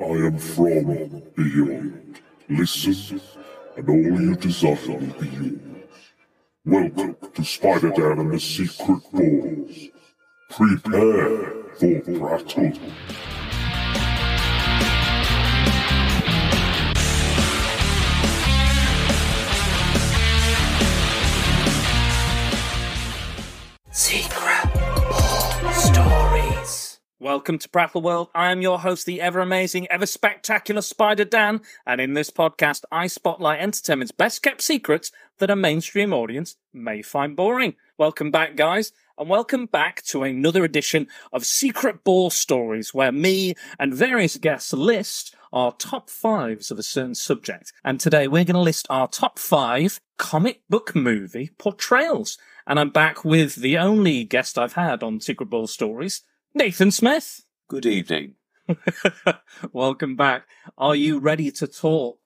I am from beyond. Listen, and all you desire will be yours. Welcome to Spider Dan and the Secret Bores. Prepare for Prattle. Secret. Welcome to Prattle World. I am your host, the ever amazing, ever spectacular Spider Dan, and in this podcast, I spotlight entertainment's best kept secrets that a mainstream audience may find boring. Welcome back, guys, and welcome back to another edition of Secret Bore Stories, where me and various guests list our top fives of a certain subject. And today we're going to list our top five comic book movie portrayals. And I'm back with the only guest I've had on Secret Bore Stories, Nathan Smith. Good evening. Welcome back. Are you ready to talk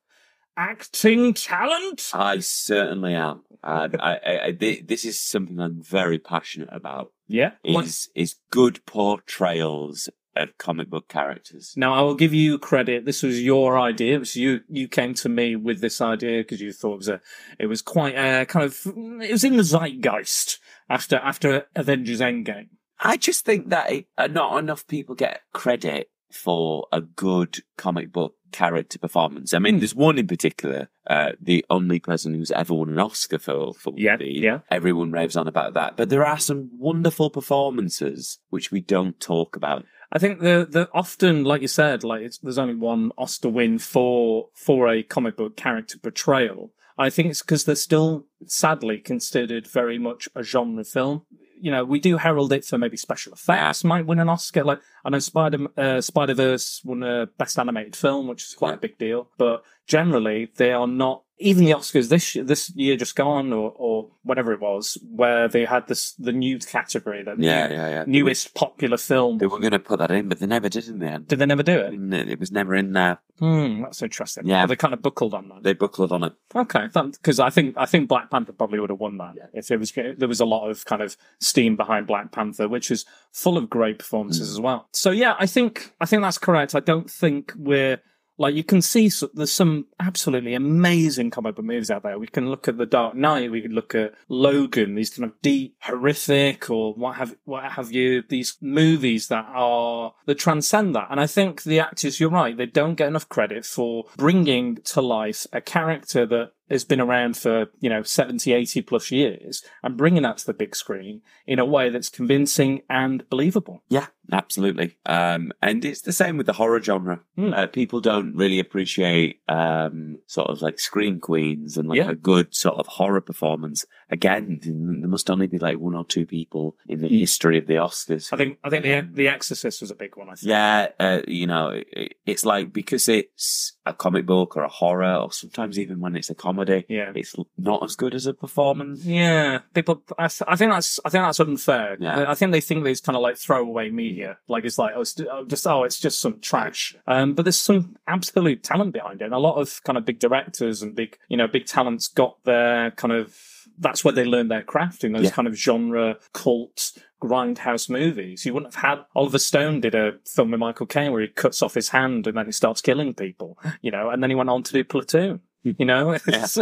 acting talent? I certainly am. And I, I, I, thi- this is something I'm very passionate about. Yeah. Is is good portrayals of comic book characters. Now I will give you credit. This was your idea. It was you. You came to me with this idea because you thought it was a. It was quite a kind of. It was in the zeitgeist after after Avengers Endgame. I just think that it, uh, not enough people get credit for a good comic book character performance. I mean, there's one in particular, uh, the only person who's ever won an Oscar for for Yeah, the, yeah. everyone raves on about that. But there are some wonderful performances which we don't talk about. I think the the often, like you said, like it's, there's only one Oscar win for for a comic book character portrayal. I think it's because they're still sadly considered very much a genre film. You know, we do herald it for maybe special effects might win an Oscar. Like I know Spider uh, Spider Verse won a Best Animated Film, which is quite a big deal. But generally, they are not. Even the Oscars this year, this year just gone, or or whatever it was, where they had this the new category, the Yeah, new- yeah, yeah. newest popular film. They were going to put that in, but they never did in the end. Did they never do it? And It was never in there. Hmm, that's interesting. Yeah. Well, they kind of buckled on that. They buckled on it. Okay, because I think I think Black Panther probably would have won that if it was there was a lot of kind of steam behind Black Panther, which is full of great performances as well. So yeah, I think I think that's correct. I don't think we're like you can see there's some absolutely amazing comic book movies out there. We can look at The Dark Knight, we can look at Logan, these kind of deep, horrific, or what have what have you, these movies that are that transcend that. And I think the actors, you're right, they don't get enough credit for bringing to life a character that has been around for, you know, 70, 80 plus years and bringing that to the big screen in a way that's convincing and believable. Yeah, absolutely. Um, and it's the same with the horror genre. Hmm. Uh, people don't really appreciate um, sort of like scream queens and like Yeah. a good sort of horror performance. Again, there must only be like one or two people in the Hmm. history of the Oscars. I think I think the The Exorcist was a big one. I think. Yeah, uh, you know, it, it's like because it's a comic book or a horror, or sometimes even when it's a comedy, Yeah. it's not as good as a performance. Yeah, people. I, th- I think that's. I think that's unfair. Yeah. I, I think they think there's kind of like throwaway media. Like it's like oh, it's oh, just oh, it's just some trash. Um, but there's some absolute talent behind it, and a lot of kind of big directors and big, you know, big talents got their kind of. That's where they learned their craft in those Yeah. kind of genre cult grindhouse movies. You wouldn't have had Oliver Stone did a film with Michael Caine where he cuts off his hand and then he starts killing people, you know, and then he went on to do Platoon. You know, it's,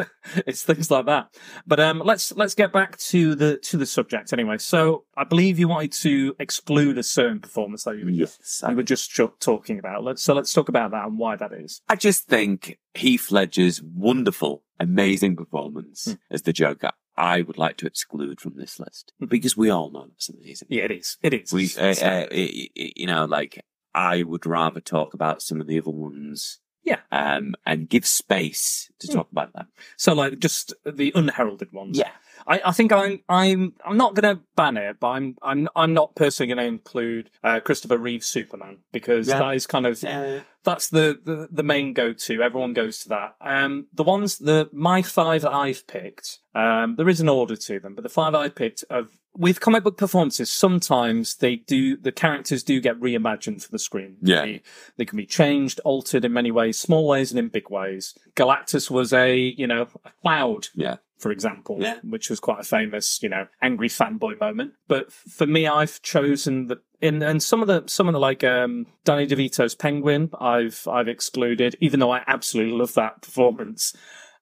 it's things like that. But um, let's let's get back to the to the subject anyway. So I believe you wanted to exclude a certain performance that you were just Yes, you were just talking about. Let's so let's talk about that and why that is. I just think Heath Ledger's wonderful, amazing performance Hmm. as the Joker. I would like to exclude from this list because we all know that's amazing. Yeah, it is. It is. We, uh, uh, i- i- you know, like I would rather talk about some of the other ones. Yeah. Um, and give space to Hmm. talk about that. so like just the unheralded ones. Yeah. I, I think I'm I'm I'm not going to ban it, but I'm I'm I'm not personally going to include uh, Christopher Reeve Superman because Yeah. that is kind of that's the, the the main go to. Everyone goes to that. Um, the ones the my five that I've picked. Um, there is an order to them, but the five I picked of with comic book performances, sometimes they do the characters do get reimagined for the screen. Yeah. they, they can be changed, altered in many ways, small ways and in big ways. Galactus was a you know a cloud Yeah. For example, Yeah. which was quite a famous, you know, angry fanboy moment. But for me, I've chosen the in and some of the some of the like um Danny DeVito's Penguin, I've I've excluded, even though I absolutely love that performance.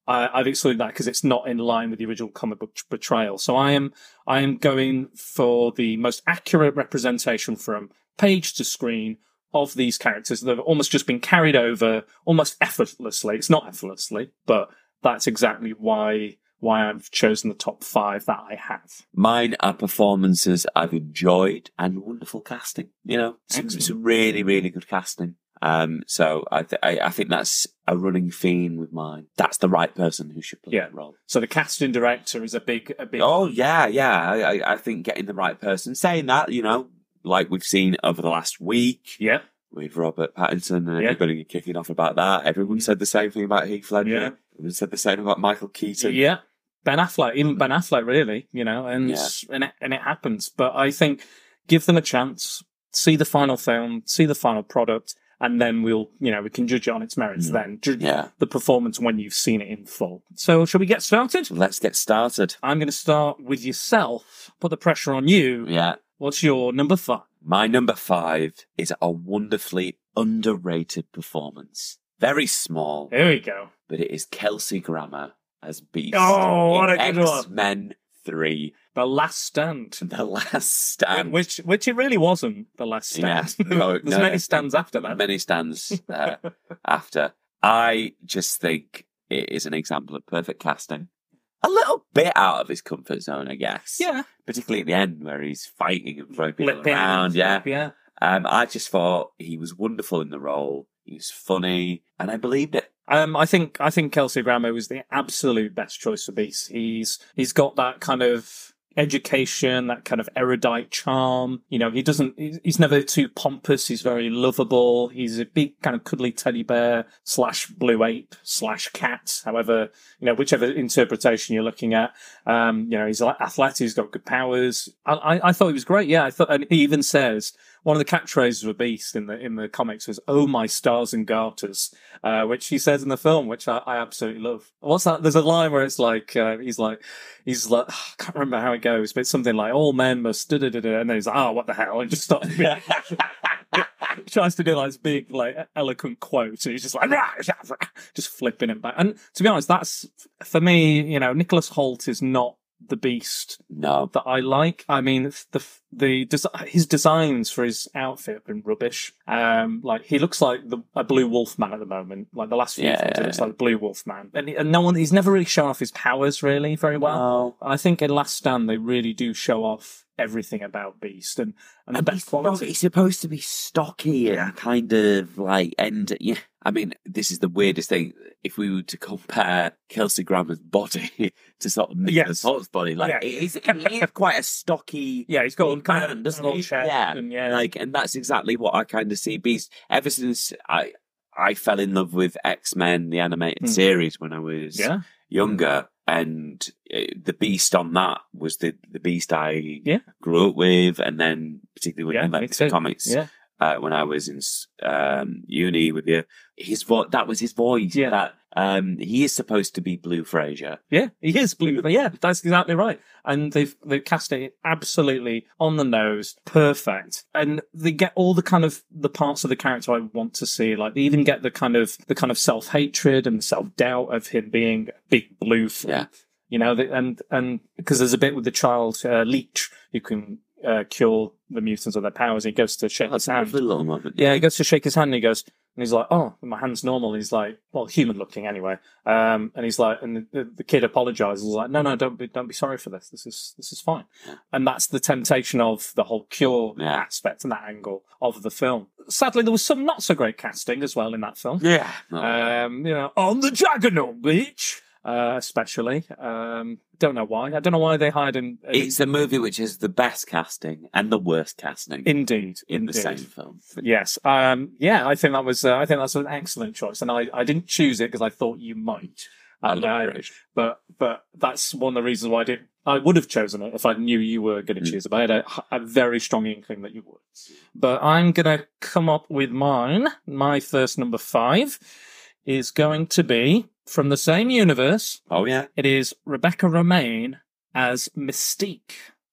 I, I've excluded that because it's not in line with the original comic book portrayal. So I am I am going for the most accurate representation from page to screen of these characters that have almost just been carried over almost effortlessly. It's not effortlessly, but that's exactly why why I've chosen the top five that I have. Mine are performances I've enjoyed and wonderful casting. You know, some, some really, really good casting. Um, so I, th- I, I think that's a running theme with mine. That's the right person who should play Yeah. that role. So the casting director is a big a big Oh yeah, yeah. I, I- think getting the right person. Saying that, you know, like we've seen over the last week yeah with Robert Pattinson and Yeah. everybody kicking off about that. Everyone said the same thing about Heath Ledger. Yeah. Everyone said the same about Michael Keaton. yeah Ben Affleck even Ben Affleck really you know and Yeah. and it, and it happens. But I think give them a chance, see the final film, see the final product. And then we'll, you know, we can judge it on its merits Mm. then. Judge Yeah. the performance when you've seen it in full. So, shall we get started? Let's get started. I'm going to start with yourself. Put the pressure on you. Yeah. What's your number five? My number five is a wonderfully underrated performance. Very small, There we go. but it is Kelsey Grammer as Beast. Oh, what a good one. X-Men 3, The Last Stand. The Last Stand. which which it really wasn't the last Yeah. stand. No, There's no. many stands after that. Many stands uh, after. I just think it is an example of perfect casting. A little bit out of his comfort zone, I guess. Yeah, Particularly at the end where he's fighting and throwing people Flipping. around. Yeah. yeah. Um, I just thought he was wonderful in the role. He was funny, and I believed it. Um, I think I think Kelsey Grammer was the absolute best choice for Beast. He's he's got that kind of education, that kind of erudite charm. You know, he doesn't. He's never too pompous. He's very lovable. He's a big kind of cuddly teddy bear slash blue ape slash cat. However, you know, whichever interpretation you're looking at. Um, you know, he's athletic. He's got good powers. I, I, I thought he was great. Yeah, I thought, and he even says one of the catchphrases of a Beast in the in the comics was "Oh my stars and garters," uh, which he says in the film, which I, I absolutely love. What's that? There's a line where it's like uh, he's like he's like I can't remember how it goes, but it's something like "All men must," da da da da, and then he's like, "Oh, what the hell?" and just starts. tries to do like this big, like eloquent quote, and he's just like just flipping it back. And to be honest, that's for me. You know, Nicholas Hoult is not the beast No, that I like. I mean, the the desi- his designs for his outfit have been rubbish. Um, like he looks like the, a blue wolf man at the moment. Like the last few Yeah, films, he looks like a blue wolf man, and, he- and no one he's never really shown off his powers really very well. no. I think in Last Stand they really do show off everything about Beast and and the And best he's, quality. he's supposed to be stocky and kind of like, and yeah, I mean, this is the weirdest thing. If we were to compare Kelsey Grammer's body to sort of Nicholas Yes. Hoult's body, like, Yeah. he's, he is quite a stocky, Yeah, he's got kind of doesn't little chest Yeah. and yeah, like, and that's exactly what I kind of see Beast ever since I, I fell in love with X Men, the animated Hmm. series, when I was yeah, younger, and uh, the Beast on that was the the Beast I Yeah. grew up with, and then particularly Yeah, when I me went to too. comics yeah. uh, when I was in um, uni with you. His vo- that was his voice. Yeah. that um, he is supposed to be Blue Frasier. Yeah, he is blue. Yeah, that's exactly right. And they've they've cast it absolutely on the nose, perfect. And they get all the kind of the parts of the character I want to see. Like they even get the kind of the kind of self hatred and self doubt of him being a big blue. Yeah. You know, and and because there's a bit with the child uh, leech who can uh, cure the mutants of their powers. He goes to shake his hand. lovely little moment. Yeah, he goes to shake his hand and he goes, and he's like, oh, my hand's normal. He's like, well, human looking anyway. Um, and he's like, and the, the, kid apologizes. He's like, no, no, don't be, don't be sorry for this. This is, this is fine. And that's the temptation of the whole cure Yeah. aspect and that angle of the film. Sadly, there was some not so great casting as well in that film. Yeah. Um, you know, on the Juggernaut, bitch. Uh, especially, um, don't know why. I don't know why they hired an. an- it's a movie which is the best casting and the worst casting indeed, in the same film. Yes. Um, yeah, I think that was, uh, I think that's an excellent choice. And I, I didn't choose it because I thought you might. I And, love uh, but, but that's one of the reasons why I didn't, I would have chosen it if I knew you were going to Mm. choose it, but I had a, a very strong inkling that you would. But I'm going to come up with mine. My first number five is going to be from the same universe. Oh yeah. It is Rebecca Romijn as Mystique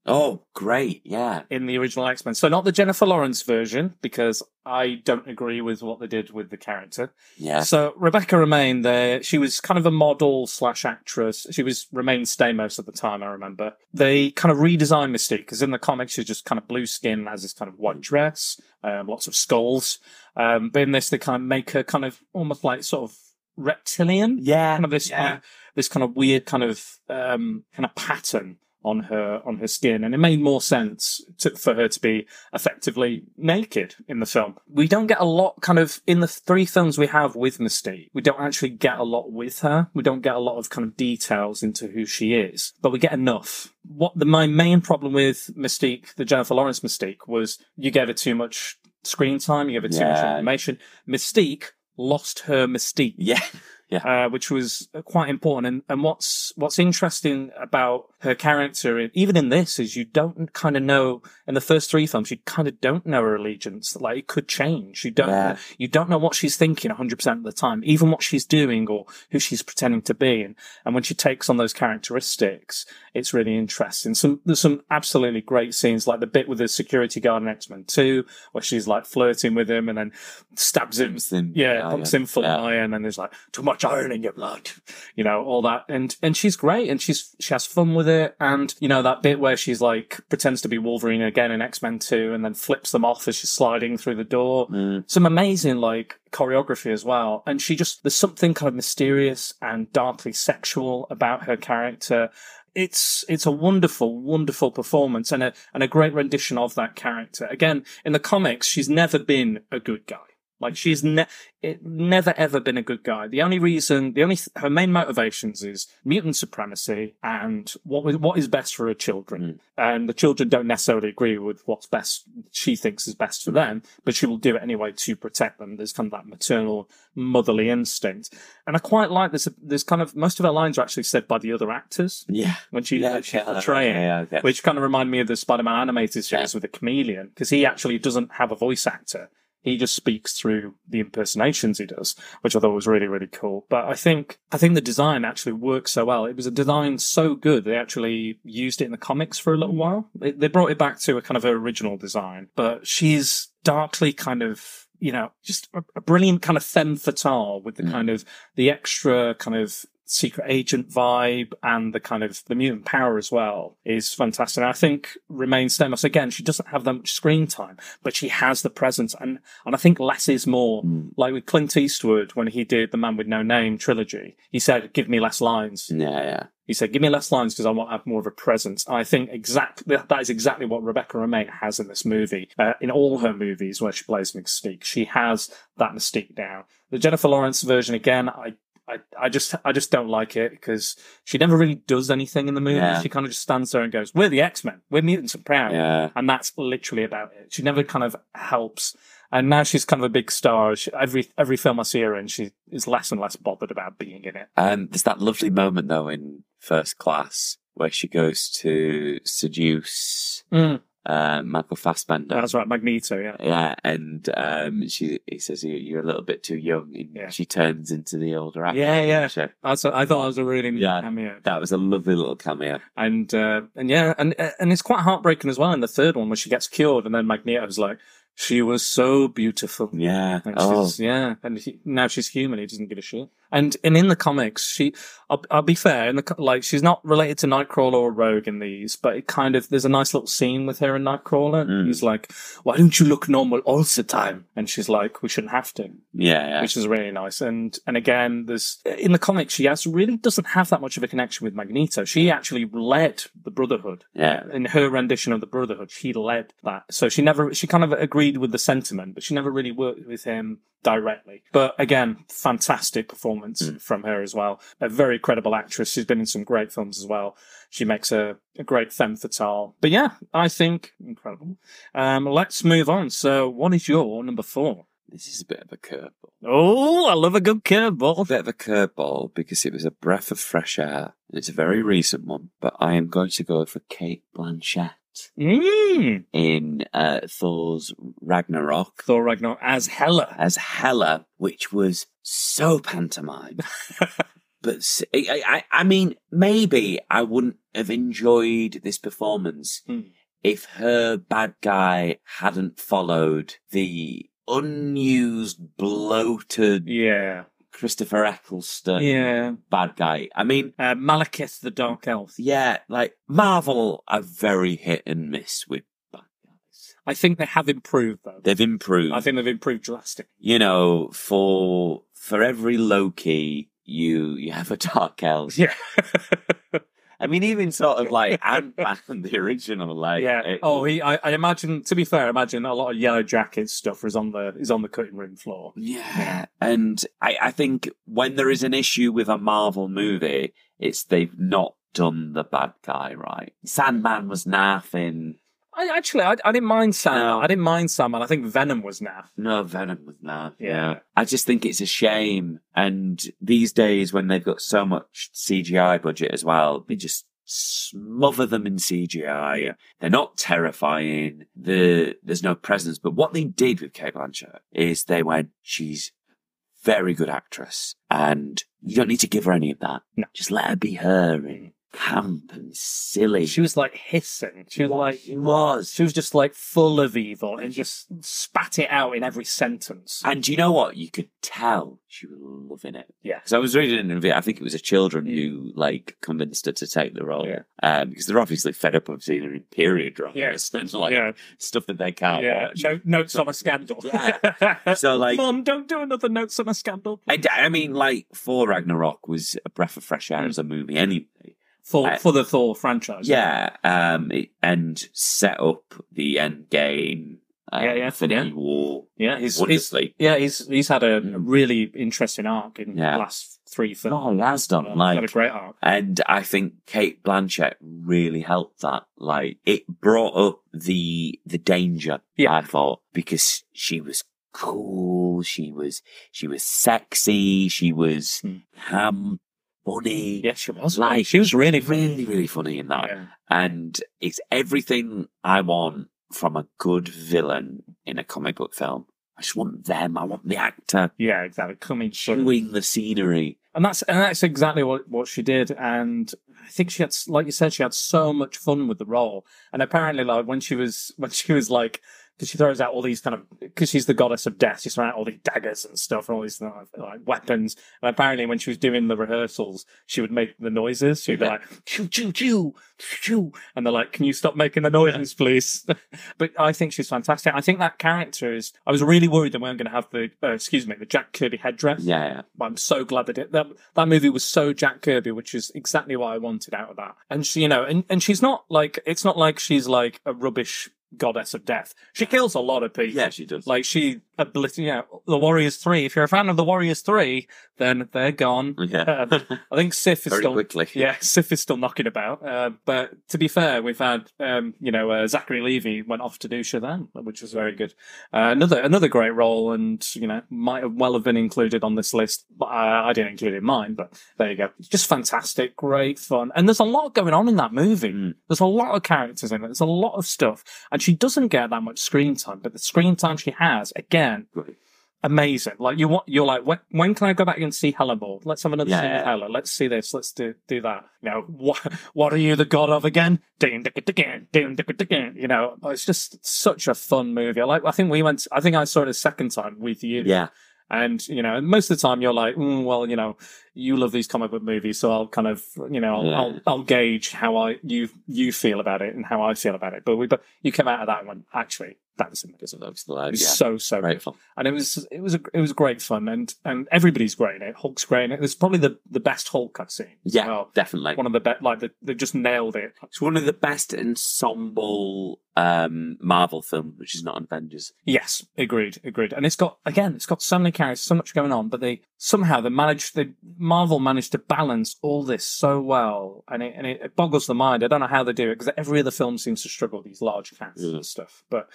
Oh, great. Yeah. in the original X Men. So not the Jennifer Lawrence version because I don't agree with what they did with the character. Yeah. So Rebecca Romijn, there, she was kind of a model slash actress. She was Romijn Stamos at the time, I remember. They kind of redesigned Mystique because in the comics she's just kind of blue skin, has this kind of white dress, um, lots of skulls. Um, but in this, they kind of make her kind of almost like sort of reptilian, Yeah. kind of this Yeah. this kind of weird kind of um, kind of pattern on her on her skin, and it made more sense to, for her to be effectively naked in the film. We don't get a lot kind of in the three films we have with Mystique. We don't actually get a lot with her. We don't get a lot of kind of details into who she is, but we get enough. What the my main problem with Mystique, the Jennifer Lawrence Mystique, was you gave her too much screen time. You gave her too much information. Mystique lost her mystique Yeah. Uh, which was quite important. And, and what's what's interesting about her character, even in this, is you don't kind of know in the first three films, you kind of don't know her allegiance. Like it could change. You don't Yeah. you don't know what she's thinking 100 percent of the time, even what she's doing or who she's pretending to be. And and when she takes on those characteristics, it's really interesting. Some there's some absolutely great scenes, like the bit with the security guard in X Men Two, where she's like flirting with him and then stabs him him. yeah, pumps yeah. him full Yeah. iron, and there's like too much iron in your blood, you know, all that, and and she's great, and she's she has fun with it, and you know that bit where she's like pretends to be Wolverine again in X Men Two, and then flips them off as she's sliding through the door. Mm. Some amazing like choreography as well, and she just there's something kind of mysterious and darkly sexual about her character. It's it's a wonderful, wonderful performance and a and a great rendition of that character. Again, in the comics, she's never been a good guy. Like she's ne- it never ever been a good guy. The only reason, the only her main motivations is mutant supremacy and what what is best for her children. Hmm. And the children don't necessarily agree with what's best she thinks is best for them, but she will do it anyway to protect them. There's kind of that maternal, motherly instinct. And I quite like this. There's kind of most of her lines are actually said by the other actors Yeah. when she Yeah. she's yeah, portraying yeah, yeah, which kind of remind me of the Spider-Man animated series with the chameleon, because he actually doesn't have a voice actor. He just speaks through the impersonations he does, which I thought was really, really cool. But I think, I think the design actually works so well. It was a design so good. They actually used it in the comics for a little while. They, they brought it back to a kind of her original design, but she's darkly kind of, you know, just a, brilliant kind of femme fatale with the Mm. kind of, the extra kind of secret agent vibe and the kind of the mutant power as well is fantastic. And I think Romijn Stamos again, she doesn't have that much screen time, but she has the presence and and I think less is more. Mm. Like with Clint Eastwood when he did the Man with No Name trilogy, he said, "Give me less lines." Yeah, yeah. He said, "Give me less lines because I want to have more of a presence." And I think exactly that is exactly what Rebecca Romijn has in this movie. Uh, in all her movies where she plays Mystique, she has that Mystique down. The Jennifer Lawrence version again, I. I, I just I just don't like it because she never really does anything in the movie. Yeah. She kind of just stands there and goes, "We're the X Men. We're mutants and proud," Yeah. and that's literally about it. She never kind of helps. And now she's kind of a big star. She, every every film I see her in, she is less and less bothered about being in it. Um, there's that lovely moment though in first class where she goes to seduce uh, Michael Fassbender. That's right, Magneto. Yeah. Yeah, and um, she he says "You- you're a little bit too young, and Yeah. she turns into the older actor. Yeah, yeah. So That's a, I thought that was a really neat Yeah. cameo, that was a lovely little cameo. and uh, and yeah, and and it's quite heartbreaking as well in the third one when she gets cured, and then Magneto's like, "She was so beautiful." Yeah. And Oh, yeah, and he, now she's human. He doesn't give a shit. And and in the comics, she, I'll, I'll be fair, in the co- like, she's not related to Nightcrawler or Rogue in these, but it kind of there's a nice little scene with her and Nightcrawler. Mm. He's like, "Why don't you look normal all the time?" And she's like, "We shouldn't have to." yeah, yeah. which is really nice. And and again, there's in the comics, she has really doesn't have that much of a connection with Magneto. She actually led the Brotherhood yeah. in her rendition of the Brotherhood. She led that, so she never she kind of agreed with the sentiment, but she never really worked with him directly. But again, fantastic performance Mm. from her as well. A very credible actress. She's been in some great films as well. She makes a, a great femme fatale. But yeah, I think incredible. Um, let's move on. So, what is your number four? This is a bit of a curveball. Oh, I love a good curveball. A bit of a curveball because it was a breath of fresh air. And it's a very recent one, but I am going to go for Cate Blanchett Mm. in uh, Thor's Ragnarok Thor Ragnarok as Hela. as Hela, which was so pantomime. but I mean, maybe I wouldn't have enjoyed this performance Hmm. if her bad guy hadn't followed the unused, bloated Yeah. Christopher Eccleston Yeah. bad guy. I mean, Uh, Malekith the Dark Elf. yeah, like Marvel are very hit and miss with bad guys. I think they have improved though. They've improved. I think they've improved drastically. you know, for for every Loki, you you have a dark elf. Yeah. I mean, even sort of like Ant Man, the original, like yeah. it- oh, he. I, I imagine. To be fair, I imagine a lot of Yellow Jacket stuff is on the is on the cutting room floor. yeah. And I I think when there is an issue with a Marvel movie, it's they've not done the bad guy right. Sandman was naff in I actually, I, I didn't mind Sam. No. I didn't mind Sam, and I think Venom was naff. No, Venom was naff. Yeah. Yeah. I just think it's a shame. And these days, when they've got so much CGI budget as well, they just smother them in CGI. Yeah. They're not terrifying. The there's no presence. But what they did with Cate Blanchett is they went, she's very good actress, and you don't need to give her any of that. No. Just let her be her and camp and silly. She was like hissing. She was like, She was. she was just like full of evil and just spat it out in every sentence. And do you know what? You could tell she was loving it. Yeah. Because I was reading an interview, I think it was a children who like convinced her to take the role. Yeah. Um, because they're obviously fed up of seeing her in period dramas Yes. and like yeah, stuff that they can't yeah. watch. No, notes on a scandal. Yeah. So, like- Mom, don't do another notes on a scandal. I, I mean, like, for Ragnarok was a breath of fresh air as a movie anyway. For I- for the Thor franchise. Yeah. Um, and set up the end game. Uh, Yeah, yeah, Infinity yeah. War. yeah. He's, he's yeah. He's he's had a, a Mm. really interesting arc in Yeah. the last three films. Oh, that's done. Uh, Like, had a great arc. And I think Cate Blanchett really helped that. Like it brought up the the danger. Yeah. I thought because she was cool, she was she was sexy, she was Hmm. ham, funny. Yeah, she was. Like she was really really really funny in that, Yeah. and it's everything I want from a good villain in a comic book film. I just want them. I want the actor Yeah, exactly. Coming chewing the scenery. and that's and that's exactly what what she did and i think she had like you said she had so much fun with the role and apparently like when she was when she was like because she throws out all these kind of because she's the goddess of death She throws out all these daggers and stuff and all these like, like weapons and apparently when she was doing the rehearsals she would make the noises she'd be Yeah. like choo choo choo choo and they're like can you stop making the noises please but i think she's fantastic i think that character is i was really worried that we weren't going to have the uh, excuse me the jack kirby headdress Yeah, yeah. I'm so glad they did that. That movie was so Jack Kirby, which is exactly what I wanted out of that. And she, you know, and, and she's not like it's not like she's like a rubbish goddess of death. She kills a lot of people. Yeah, she does. Like she obliterated, yeah, the Warriors Three. If you're a fan of the Warriors Three, then they're gone. yeah. I think Sif is Very still quickly. yeah, Sif is still knocking about. Uh, but to be fair, we've had, um, you know, uh, Zachary Levi went off to do Shazam, which was very good. Uh, another another great role, and you know, might have well have been included on this list. But I, I didn't include it in mine. But there you go. Just fantastic, great fun, and there's a lot going on in that movie. Mm. There's a lot of characters in it. There's a lot of stuff, and she doesn't get that much screen time. But the screen time she has, again, Great. amazing. Like you want, you're like, when, when can I go back and see Hela more? Let's have another Yeah, scene with. Hela. Let's see this. Let's do do that. You know, what what are you the god of again? Ding, ding, ding, ding, ding, ding, ding, ding. You know, it's just such a fun movie. I like. I think we went. I think I saw it a second time with you. Yeah. And you know, and most of the time you're like, mm, well, you know, you love these comic book movies, so I'll kind of, you know, I'll, Yeah. I'll, I'll gauge how I you you feel about it and how I feel about it. But we, but you came out of that one actually. That was amazing. Because of those It was Yeah. so so Great fun. and it was it was a, it was great fun and and everybody's great in it. Hulk's great in it. It's probably the, the best Hulk I've seen. Yeah, well. definitely. one of the best. Like the, they just nailed it. It's one of the best ensemble um, Marvel film, which is not Avengers. Yes, agreed, agreed. And it's got again, it's got so many characters, so much going on, but they somehow they managed, they Marvel managed to balance all this so well, and it and it, it boggles the mind. I don't know how they do it because every other film seems to struggle with these large casts Yeah. and stuff. But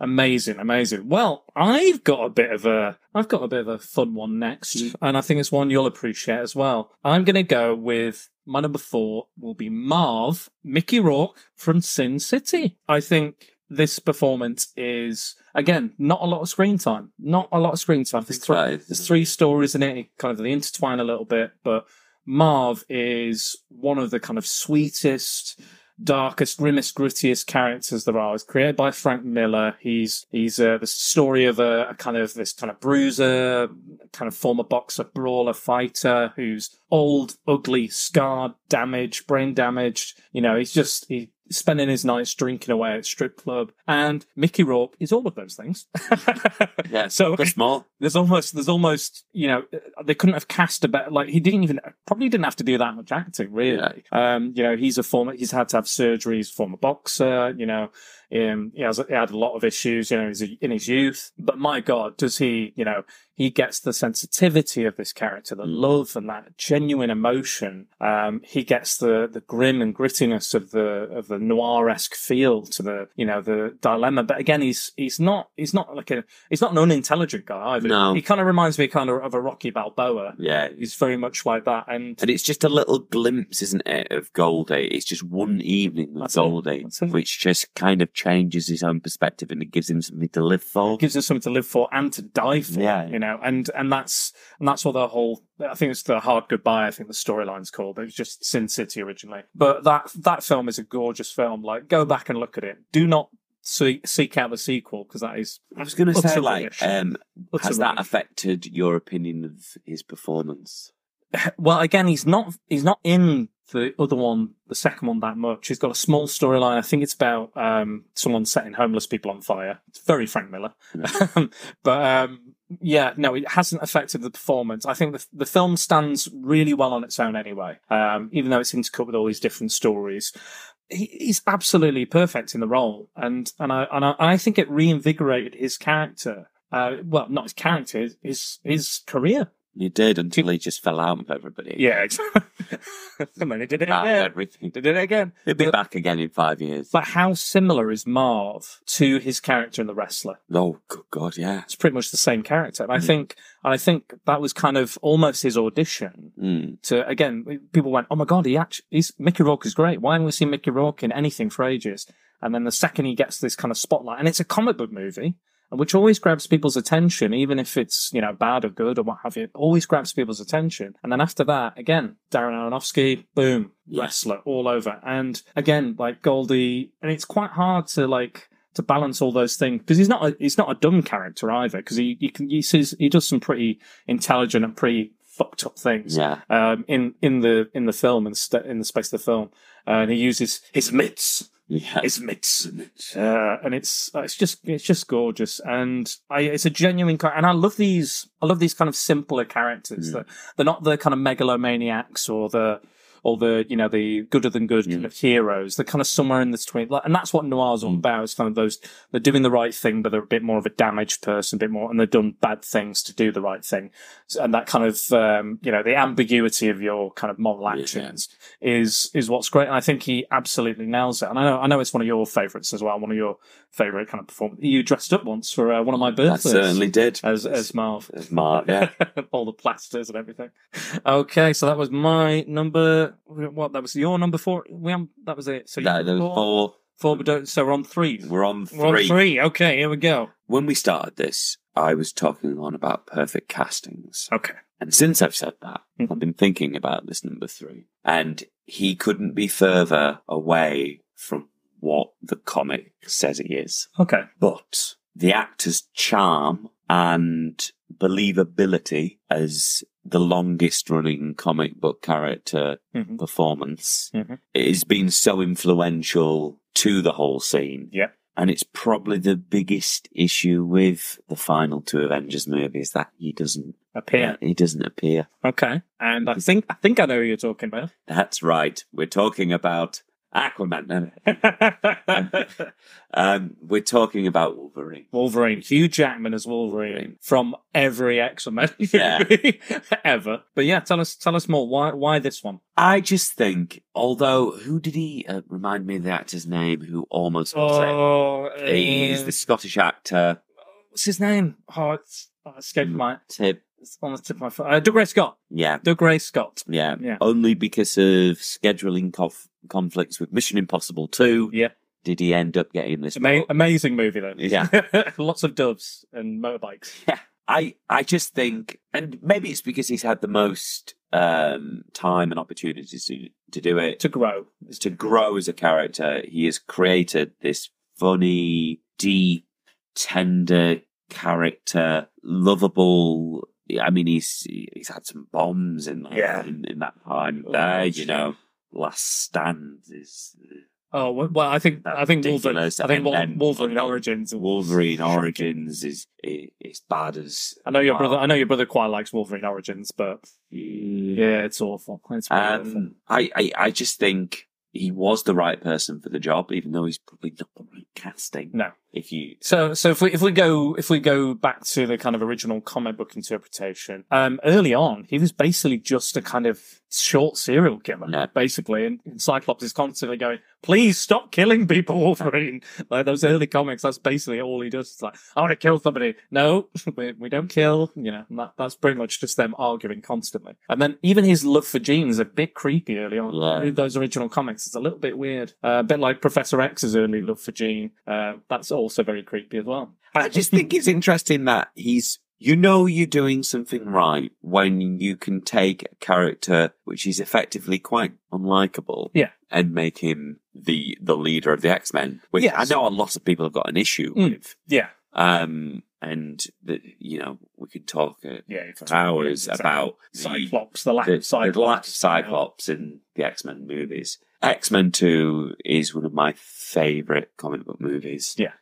amazing, amazing. Well, I've got a bit of a, I've got a bit of a fun one next, Mm. and I think it's one you'll appreciate as well. I'm going to go with my number four will be Marv, Mickey Rourke from Sin City. I think this performance is again not a lot of screen time. Not a lot of screen time. There's, thr- Right. there's three stories in it. Kind of they intertwine a little bit, but Marv is one of the kind of sweetest, darkest, grimmest, grittiest characters there are. It's created by Frank Miller. He's he's uh, the story of a, a kind of this kind of bruiser, kind of former boxer, brawler, fighter who's old, ugly, scarred, damaged, brain damaged. You know, he's just he spending his nights drinking away at strip club. And Mickey Rourke is all of those things. Yeah, so Chris Moore. there's almost there's almost you know they couldn't have cast a better like he didn't even probably didn't have to do that much acting really um you know he's a former he's had to have surgery he's a former boxer you know um, he has he had a lot of issues you know in his youth but my god does he you know he gets the sensitivity of this character the love and that genuine emotion um he gets the the grim and grittiness of the of the noir-esque feel to the you know the dilemma but again he's he's not he's not like a he's not an unintelligent guy either No. he kind of reminds me kind of of a Rocky Balboa. Yeah. He's very much like that, and And it's just a little glimpse, isn't it, of Goldie? It's just one evening with. Goldie, which just kind of changes his own perspective and it gives him something to live for. gives him something to live for and to die for. Yeah. you know, and and that's and that's what the whole. I think it's the hard goodbye. I think the storyline's called. It was just Sin City originally, but that that film is a gorgeous film. Like, go back and look at it. Do not see, seek out the sequel because that is. I was going to say, like, um, has that affected your opinion of his performance? well, again, he's not he's not in the other one, the second one, that much. He's got a small storyline. I think it's about um, someone setting homeless people on fire. It's very Frank Miller, but um, yeah, no, it hasn't affected the performance. I think the the film stands really well on its own anyway, um, even though it's intercut with all these different stories. He, he's absolutely perfect in the role, and and I and I, I think it reinvigorated his character. Uh, well, not his character, his, his career. You did until he just fell out with everybody. Yeah, exactly. and then he did it again. everything. Did it again. He'll be But- back again in five years. But how similar is Marv to his character in The Wrestler? oh, good God, yeah. It's pretty much the same character. And I think, and I think that was kind of almost his audition Mm. to, again, people went, oh my God, he actually, he's, Mickey Rourke is great. Why haven't we seen Mickey Rourke in anything for ages? And then the second he gets this kind of spotlight, and it's a comic book movie, which always grabs people's attention, even if it's, you know, bad or good or what have you, always grabs people's attention. And then after that, again, Darren Aronofsky, boom, wrestler all over. And again, like Goldie, and it's quite hard to like, to balance all those things because he's not a, he's not a dumb character either because he you can he says he does some pretty intelligent and pretty fucked up things Yeah. um, in in the in the film and st- in the space of the film, uh, and he uses his mitts, Yeah. his mitts, uh, and it's it's just it's just gorgeous, and I it's a genuine and I love these I love these kind of simpler characters Mm. that they're not the kind of megalomaniacs or the or the you know the gooder than good kind of heroes. They're kind of somewhere in between, like, and that's what noir's all about. It's kind of those they're doing the right thing, but they're a bit more of a damaged person, a bit more, and they've done bad things to do the right thing, and that kind of um, you know the ambiguity of your kind of moral actions is is what's great. And I think he absolutely nails it. And I know I know it's one of your favourites as well, one of your favourite kind of performances. You dressed up once for uh, one of my I birthdays. certainly did. As as Marv. As Marv, yeah. all the plasters and everything. Okay, so that was my number. What that was your number four? We um, that was it. So That, there was four. four, but don't. So we're on three. We're on We're on three. three. Okay, here we go. When we started this, I was talking on about perfect castings. Okay. And since I've said that, Mhm. I've been thinking about this number three. And he couldn't be further away from what the comic says he is. Okay. But the actor's charm and believability as the longest running comic book character hmm performance Mhm. has been so influential to the whole scene. Yeah. And it's probably the biggest issue with the final two Avengers movies that he doesn't Appear. he doesn't appear. Okay. And I think I think I know who you're talking about. That's right. We're talking about Aquaman. um, we're talking about Wolverine. Wolverine, Hugh Jackman as Wolverine from every X Men Yeah. ever. But yeah, tell us tell us more. Why why this one? I just think, although who did he uh, remind me of the actor's name who almost was Oh, it? He's uh, the Scottish actor. what's his name? Oh, it's oh, escaped my Tip. It's on the tip of my foot. Uh, Dougray Scott. Yeah, Dougray Scott. yeah, Yeah. Only because of scheduling conf- conflicts with Mission Impossible 2 Yeah. did he end up getting this. Ama- amazing movie though. Yeah. Lots of doves and motorbikes. Yeah, I I just think, and maybe it's because he's had the most um, time and opportunities to, to do it, to grow. to grow as a character. He has created this funny, deep, tender character, lovable. I mean, he's he's had some bombs in that, Yeah. in, in that time Oh, there. gosh, You know, Last Stand is Oh well, well, I think I think Wolverine. I ridiculous. think then- Wolverine Origins. Wolverine Origins is is bad as I know your wow. brother. I know your brother quite likes Wolverine Origins, but yeah, it's awful. It's pretty awful. Um, I, I, I just think he was the right person for the job, even though he's probably not the right casting. No. If you, So, so if we if we go if we go back to the kind of original comic book interpretation, um, early on he was basically just a kind of short serial killer, basically, and Cyclops is constantly going, "Please stop killing people, Wolverine." like those early comics, that's basically all he does. It's like, "I want to kill somebody." No, we, we don't kill. You know, that, that's pretty much just them arguing constantly. And then even his love for Jean is a bit creepy early on. Yeah. Those original comics, it's a little bit weird. Uh, a bit like Professor X's early love for Jean. Uh, that's also very creepy as well. I just think it's interesting that he's, you know, you're doing something right when you can take a character which is effectively quite unlikable. Yeah. And make him the, the leader of the X-Men, which. I know a lot of people have got an issue Mm. with. Yeah. Um, and that, you know, we could talk uh, Yeah. for hours Exactly. about Cyclops, the lack the, of Cyclops. the lack of Cyclops in the X Men movies. X Men Two is one of my favorite comic book movies. Yeah.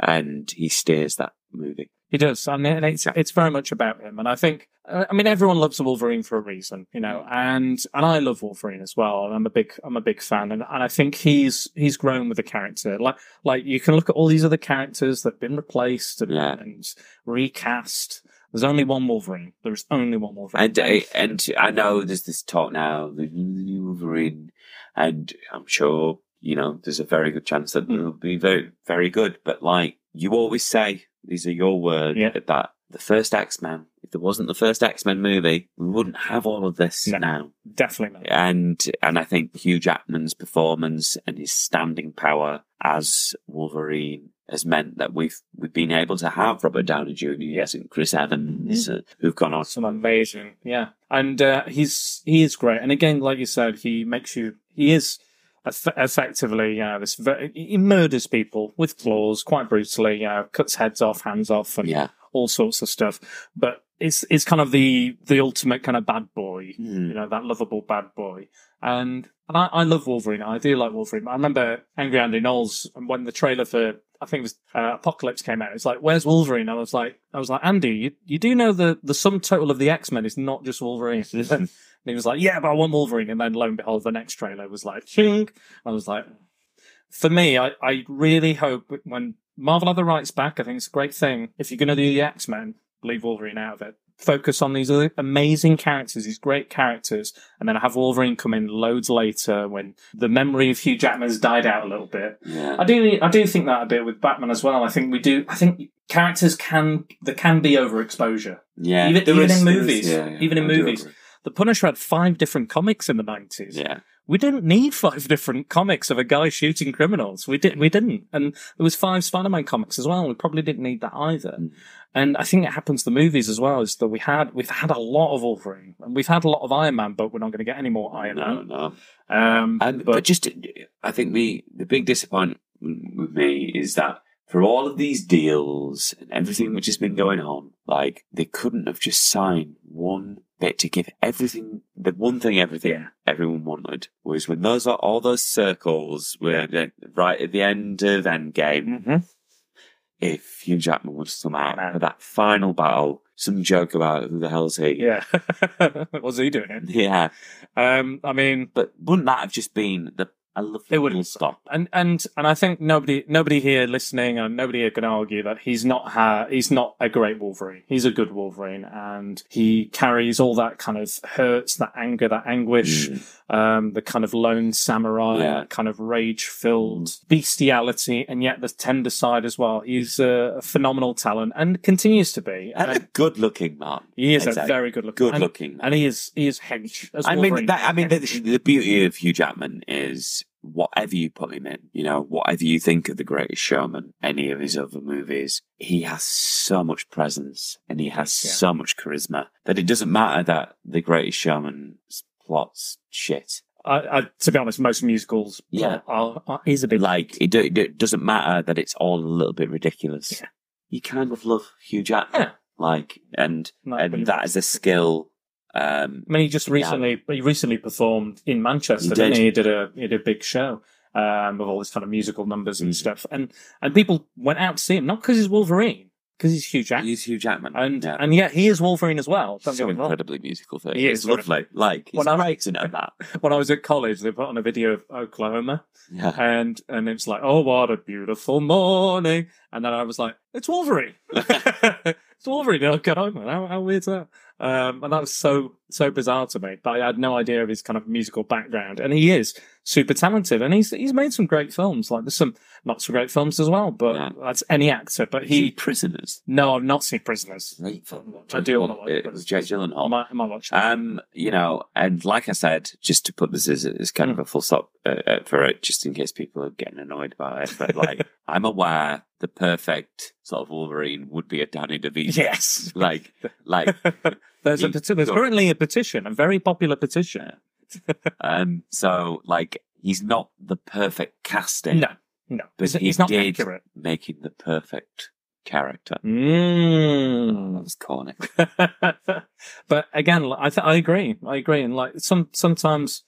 And he steers that movie. He does, and it's it's very much about him. And I think, uh, I mean, everyone loves Wolverine for a reason, you know. And and I love Wolverine as well. I'm a big I'm a big fan, and and I think he's he's grown with the character. Like like you can look at all these other characters that've been replaced and, Yeah. and recast. There's only one Wolverine. There's only one Wolverine. And I, and I know there's this talk now, the new Wolverine, and I'm sure you know there's a very good chance that Mm. it'll be very very good. But like you always say, these are your words. Yeah. That the first X Men, if there wasn't the first X Men movie, we wouldn't have all of this No. now. definitely not. and and I think Hugh Jackman's performance and his standing power as Wolverine has meant that we've we've been able to have Robert Downey Jr. Yes, and Chris Evans uh, who've gone on. Some amazing, yeah. And uh, he's he is great. And again, like you said, he makes you. He is effectively, you know, this. Very, he murders people with claws quite brutally. You know, cuts heads off, hands off, and Yeah, all sorts of stuff. But it's it's kind of the the ultimate kind of bad boy. Hmm. You know, that lovable bad boy. And and I, I love Wolverine. I do like Wolverine. I remember Angry Andy Knowles when the trailer for I think it was uh, Apocalypse came out. It's like, where's Wolverine? I was like, I was like, Andy, you, you do know the the sum total of the X Men is not just Wolverine. he was like, yeah, but I want Wolverine. And then lo and behold, the next trailer was like, ching. I was like, for me, I, I really hope when Marvel have the rights back, I think it's a great thing. If you're going to do the X Men, leave Wolverine out of it. Focus on these other amazing characters, these great characters, and then have Wolverine come in loads later when the memory of Hugh Jackman's died out a little bit. yeah, I do, I do think that a bit with Batman as well. I think we do. I think characters can there can be overexposure. yeah. even- even is- in there is- movies. yeah, yeah, Even in movies. The Punisher had five different comics in the nineties. Yeah, We didn't need five different comics of a guy shooting criminals. We didn't, We didn't. And there was five Spider-Man comics as well. We probably didn't need that either. Mm. And I think it happens to the movies as well. Is that we had we've had a lot of Wolverine and we've had a lot of Iron Man, but we're not going to get any more Iron no, Man. no. Um, And but, just, I think the the big disappointment with me is that for all of these deals and everything which has been going on, like they couldn't have just signed one bit to give everything the one thing everything Yeah. everyone wanted was when those are all those circles were the- right at the end of Endgame. Mhm. If Hugh Jackman was to come out Man. for that final battle, some joke about who the hell's he? yeah, what's he doing? Yeah, Um, I mean, but wouldn't that have just been the I love It wouldn't stop? and and and I think nobody nobody here listening and nobody here can argue that he's not ha- he's not a great Wolverine. He's a good Wolverine, and he carries all that kind of hurts, that anger, that anguish, um, the kind of lone samurai, Yeah. kind of rage filled bestiality, and yet the tender side as well. He's a phenomenal talent and continues to be. And a good looking man. he is a very good looking, Good and, looking. and he is he is hench. As I mean, that, I mean, the, the beauty of Hugh Jackman is whatever you put him in, you know, whatever you think of The Greatest Showman, any of his other movies, he has so much presence and he has Yeah. so much charisma that it doesn't matter that The Greatest Showman's plot's shit. I, I, to be honest, most musicals Yeah. are, are, is a bit Like, it, do, it doesn't matter that it's all a little bit ridiculous. Yeah. You kind of love Hugh Jackman. Yeah. Like, and, Like, and that is a skill. Um, I mean, he just recently he recently performed in Manchester, He didn't did. he? He did a he did a big show um, with all this kind of musical numbers and Mm. stuff, and and people went out to see him not because he's Wolverine, because he's Hugh Jackman, he's Hugh Jackman. and yeah. and yet he is Wolverine as well. Don't so me wrong. incredibly musical thing. He It's is lovely. Like, he's When I- great in that. When I was at college, they put on a video of Oklahoma, Yeah. and and it's like, oh, what a beautiful morning, and then I was like, it's Wolverine, it's Wolverine in Oklahoma. How, how weird's that? Um, and that was so so bizarre to me. But I had no idea of his kind of musical background, and he is super talented, and he's he's made some great films. Like there's some not so great films as well, but Yeah. that's any actor. But He prisoners. no, I've not seen Prisoners. Great film. I do wanna watch It was Jake I Gyllenhaal. might, I might watch that. Um, you know, and like I said, just to put this as, as kind of a full stop uh, uh, for it, just in case people are getting annoyed by it, but like, I'm aware the perfect sort of Wolverine would be a Danny DeVito. yes. Like, like, there's a peti- there's currently a petition, a very popular petition. um, so like, he's not the perfect casting. No, no, But he's, he's not accurate. making the perfect character. Mm. That was corny. but again, I th- I agree. I agree. And like some sometimes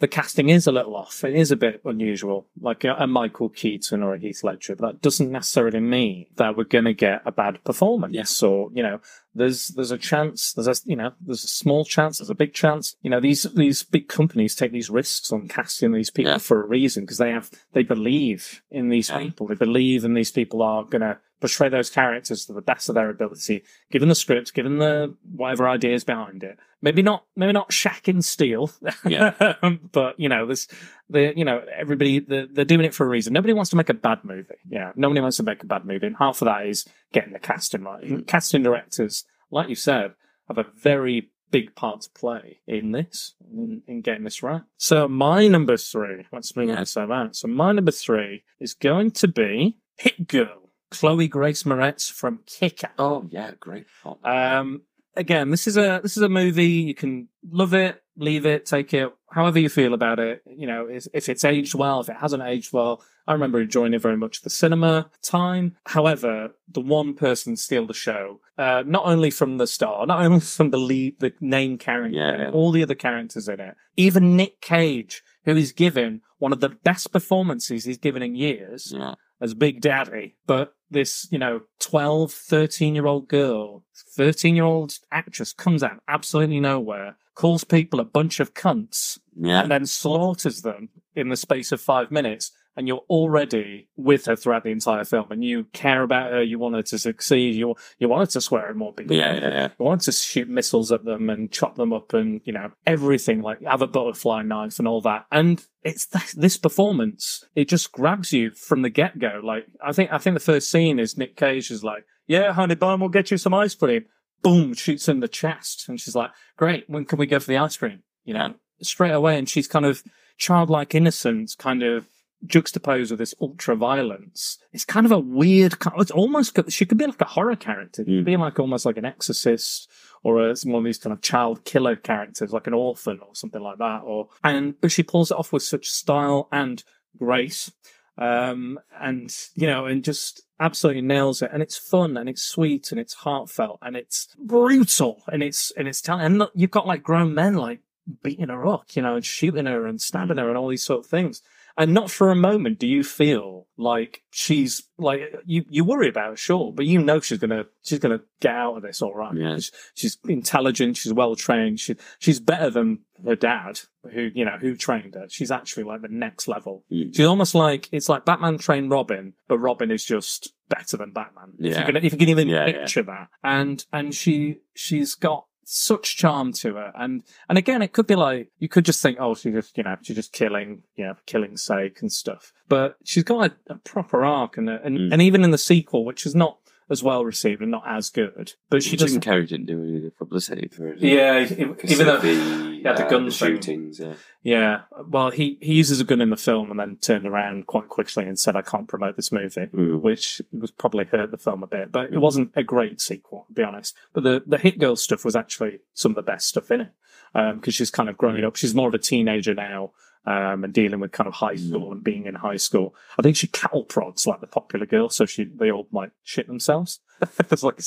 the casting is a little off. It is a bit unusual, like a, a Michael Keaton or a Heath Ledger. But that doesn't necessarily mean that we're going to get a bad performance. Yes. Or you know, there's there's a chance. There's a you know, there's a small chance. There's a big chance. You know, these these big companies take these risks on casting these people Yeah. for a reason because they have they believe in these Yeah. people. They believe in these people are going to portray those characters to the best of their ability, given the script, given the whatever ideas behind it. Maybe not, maybe not Shaq in Steel, Yeah. but you know, this, the, you know, everybody, they're, they're doing it for a reason. Nobody wants to make a bad movie. Yeah, nobody wants to make a bad movie, and half of that is getting the casting right. Mm. Casting directors, like you said, have a very big part to play in this, in, in getting this right. So my number three, let's move Yeah. on to that. So my number three is going to be Hit Girl, Chloe Grace Moretz from Kick-Ass. Oh yeah, great film. Um, again, this is a this is a movie you can love it, leave it, take it, however you feel about it. You know, if, if it's aged well, if it hasn't aged well, I remember enjoying it very much the cinema time. However, the one person steal the show, uh, not only from the star, not only from the lead, the name character, Yeah. all the other characters in it, even Nick Cage, who is given one of the best performances he's given in years Yeah. as Big Daddy, but this, you know, 12, 13 year old girl, 13 year old actress comes out absolutely nowhere, calls people a bunch of cunts, Yeah. and then slaughters them in the space of five minutes. And you're already with her throughout the entire film, and you care about her. You want her to succeed. You you want her to swear at more people. Yeah, yeah, yeah. You want to shoot missiles at them and chop them up and, you know, everything, like have a butterfly knife and all that. And it's th- this performance, it just grabs you from the get go. Like, I think, I think the first scene is Nick Cage is like, yeah, honey bun, we'll get you some ice cream. Boom, shoots in the chest. And she's like, great, when can we go for the ice cream? You know, straight away. And she's kind of childlike innocence, kind of juxtaposed with this ultra violence. It's kind of a weird, it's almost, she could be like a horror character. She could be like almost like an exorcist or a, one of these kind of child killer characters, like an orphan or something like that. Or, and, but she pulls it off with such style and grace. Um, and, you know, and just absolutely nails it. And it's fun and it's sweet and it's heartfelt and it's brutal and it's, and it's telling, and look, you've got like grown men like beating her up, you know, and shooting her and stabbing her and all these sort of things. And not for a moment do you feel like she's like you. You worry about her, sure, but you know she's gonna she's gonna get out of this all right. Yeah. She's, she's intelligent. She's well trained. She she's better than her dad, who you know who trained her. She's actually like the next level. Mm. She's almost like it's like Batman trained Robin, but Robin is just better than Batman. If Yeah. you can, if you can even Yeah, yeah. picture that, and and she she's got such charm to her and and again it could be like you could just think oh she's just you know she's just killing you know killing sake and stuff but she's got a, a proper arc and a, and, Mm. and even in the sequel which is not as well received and not as good but she Jim doesn't Carrey didn't do any of the publicity for it. yeah Because even though the Yeah, the gun thing. shootings. Yeah. Yeah. Well, he, he uses a gun in the film and then turned around quite quickly and said, I can't promote this movie, Mm. which was probably hurt the film a bit, but it wasn't a great sequel, to be honest. But the, the Hit Girl stuff was actually some of the best stuff in it. Um, cause she's kind of growing up. She's more of a teenager now. Um, and dealing with kind of high school and being in high school. I think she cattle prods like the popular girl, so she they all like shit themselves. There's like.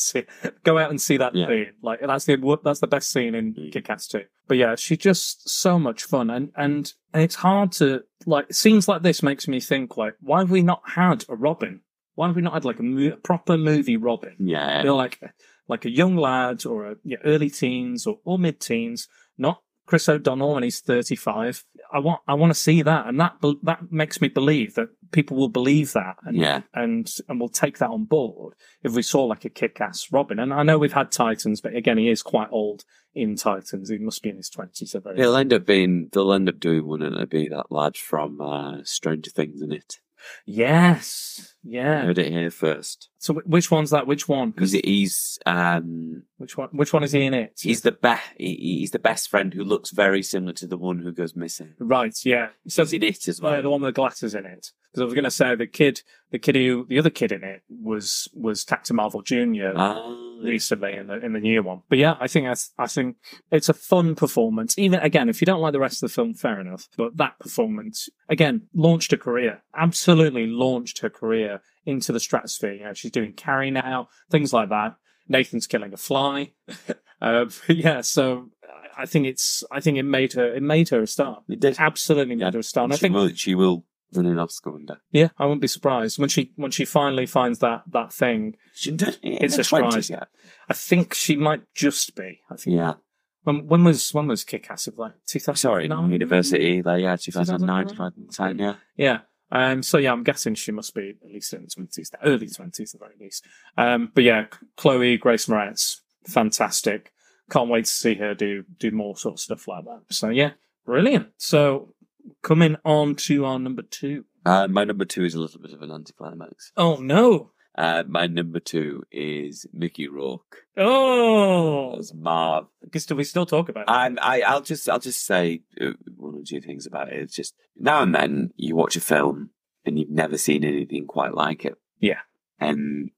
Go out and see that Yeah. scene. Like that's the that's the best scene in Mm. Kick-Ass 2. But yeah, she's just so much fun, and and and it's hard to like scenes like this makes me think like why have we not had a Robin? Why have we not had like a, mo- a proper movie Robin? Yeah. You know, like like a young lad or a yeah, early teens or, or mid teens, not Chris O'Donnell when he's thirty five. I want I want to see that, and that that makes me believe that people will believe that, and Yeah. and and will take that on board if we saw like a kick ass Robin. And I know we've had Titans, but again, he is quite old in Titans. He must be in his twenties. It'll end up being, they'll end up doing one and it'll be that lad from uh, Stranger Things in it. Yes, I yeah. heard it here first. So wh- which one's that? Which one? Because he's, um, Which one? Which one is he in it? he's the best, he, he's the best friend who looks very similar to the one who goes missing. right. Yeah. So He's in it as Yeah, well. the one with the glasses in it. Because I was going to say the kid, the kid who, the other kid in it was was Captain Marvel Junior Ah, recently in the in the new one. But yeah, I think that's I think it's a fun performance. Even again, if you don't like the rest of the film, fair enough. But that performance again launched her career. Absolutely launched her career into the stratosphere. You know, she's doing Carrie now, things like that. Nathan's killing a fly. uh, yeah, so I think it's I think it made her it made her a star. it did. Absolutely made her a star. And I think will, she will win an Oscar yeah, I wouldn't be surprised when she when she finally finds that that thing. She It's a 20s surprise. yet. I think she might just be. I think. Yeah. When, when was when was Kick Ass? Like two thousand Sorry, university, like, yeah, 2009, 2010, yeah. Yeah. Um. So yeah, I'm guessing she must be at least in the twenties, the early twenties, at the very least. Um. But yeah, Chloe Grace Moretz, fantastic. Can't wait to see her do do more sort of stuff like that. So yeah, brilliant. So coming on to our number two. Uh, my number two is a little bit of an anticlimax. Oh no! Uh, my number two is Mickey Rourke Oh, as Marv. because do we still talk about it? And I, I'll just, I'll just say uh, one or two things about it. It's just now and then you watch a film and you've never seen anything quite like it. Yeah. And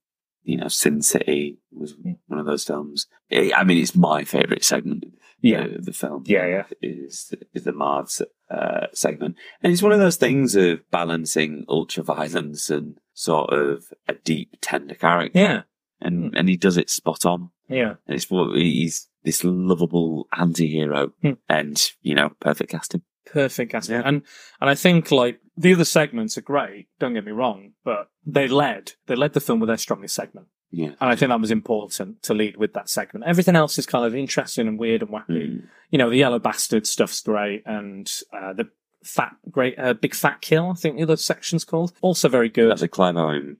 you know, Sin City was one of those films. I mean, it's my favorite segment. Yeah. of the film. Yeah, yeah. Is is the Marv's uh, segment, and it's one of those things of balancing ultra violence and sort of a deep, tender character. Yeah. and and he does it spot on. Yeah. And it's what he's this lovable anti-hero Hmm. and you know perfect casting perfect casting. Yeah. And and I think like the other segments are great. Don't get me wrong, but they led they led the film with their strongest segment, yeah and I think that was important to lead with that segment. Everything else is kind of interesting and weird and wacky. Mm. You know, the yellow bastard stuff's great, and uh, the fat great uh, big fat kill. I think the other section's called also very good. that's a Clive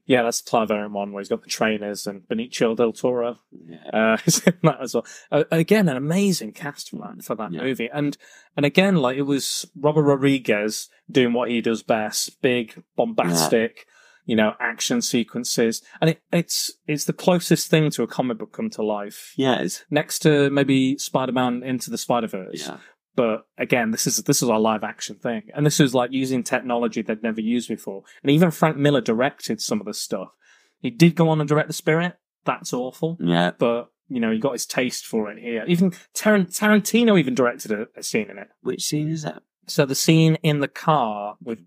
yeah, that's the Clive Owen one where he's got the trainers and Benicio del Toro. yeah. uh, that as well. Uh, again, an amazing cast for that for that Yeah. movie, and and again, like it was Robert Rodriguez doing what he does best: big, bombastic, you know, action sequences, and it, it's it's the closest thing to a comic book come to life, yeah it's, next to maybe Spider-Man Into the Spider-Verse. yeah But again, this is this is a live action thing, and this is like using technology they'd never used before. And even Frank Miller directed some of the stuff. He did go on and direct The Spirit. That's awful yeah but you know, he got his taste for it here. Even Taran- Tarantino even directed a, a scene in it. which scene is that So the scene in the car with,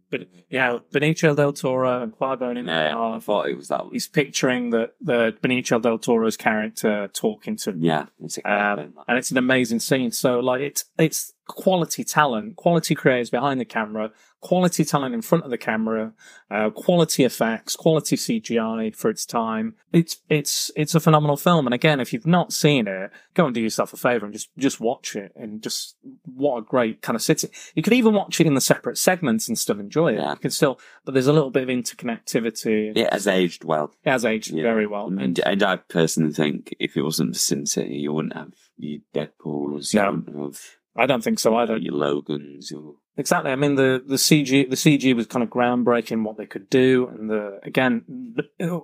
yeah, Benicio del Toro and Owen in the yeah I thought it was that one He's picturing the, the Benicio del Toro's character talking to him. yeah it's Um, and it's an amazing scene. So like it's it's quality talent, quality creators behind the camera, quality talent in front of the camera, uh, quality effects, quality CGI for its time. It's it's it's a phenomenal film. And again, if you've not seen it, go and do yourself a favor and just just watch it. And just what a great kind of city. You could even watch it in the separate segments and still enjoy it. Yeah. You can still, but there's a little bit of interconnectivity. it has aged well It has aged Yeah. very well. and, and I personally think if it wasn't for Sin City you wouldn't have your Deadpools you No. I don't think so either. your Logans or Exactly. I mean, the, the CG, the CG was kind of groundbreaking what they could do. And the, again,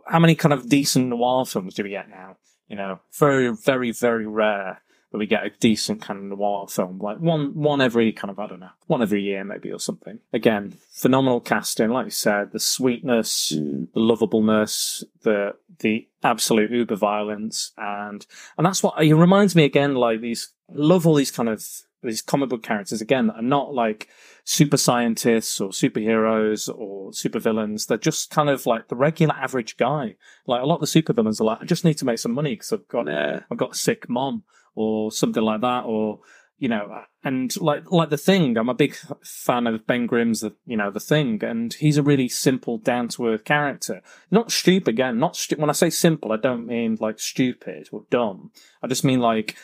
how many kind of decent noir films do we get now? You know, very, very, very rare that we get a decent kind of noir film, like one one every kind of I don't know, one every year maybe or something. Again, phenomenal casting, like you said, the sweetness, Mm. the lovableness, the the absolute uber violence, and and that's what it reminds me again. Like these, I love all these kind of these comic book characters again that are not like super scientists or superheroes or supervillains. They're just kind of like the regular average guy. Like a lot of the supervillains are like, I just need to make some money because I've got Yeah. I've got a sick mom or something like that, or you know, and like like the thing. I'm a big fan of Ben Grimm's, the you know, the thing, and he's a really simple, down to earth character. Not stupid again. Not stu- when I say simple, I don't mean like stupid or dumb. I just mean like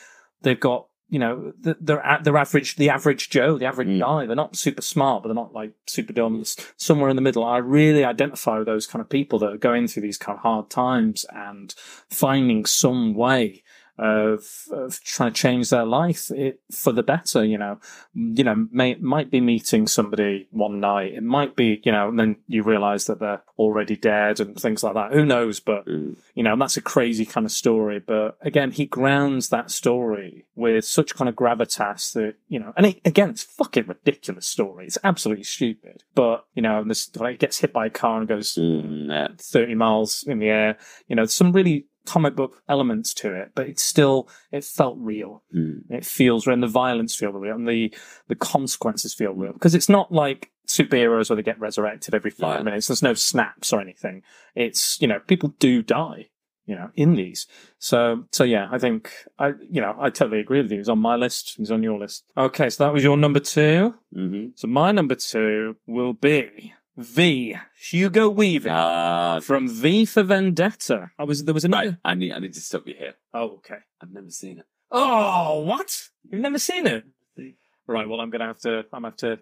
they've got. You know, they're at they're average, the average Joe, the average Mm. guy. They're not super smart, but they're not like super dumb. It's somewhere in the middle. I really identify with those kind of people that are going through these kind of hard times and finding some way of of trying to change their life it, for the better. You know, you know, may, might be meeting somebody one night. It might be, you know, and then you realise that they're already dead and things like that. Who knows? But Mm. you know, that's a crazy kind of story. But again, he grounds that story with such kind of gravitas that, you know, and it, again, it's fucking ridiculous story. It's absolutely stupid. But, you know, and this, like, gets hit by a car and goes Mm, yeah. 30 miles in the air. You know, some really comic book elements to it, but it's still, it felt real. Mm. It feels real and the violence feel real and the, the consequences feel real because it's not like superheroes where they get resurrected every five Yeah. minutes. There's no snaps or anything. It's, you know, people do die, you know, in these. So, so yeah, I think I, you know, I totally agree with you. He's on my list. He's on your list. Okay. So that was your number two. hmm So my number two will be V, Hugo Weaving. Uh, From V for Vendetta. I was there was another. right. I need, I need to stop you here. Oh, okay. I've never seen it. Oh, what? You've never seen it? Right. Well, I'm gonna have to. I'm gonna have to.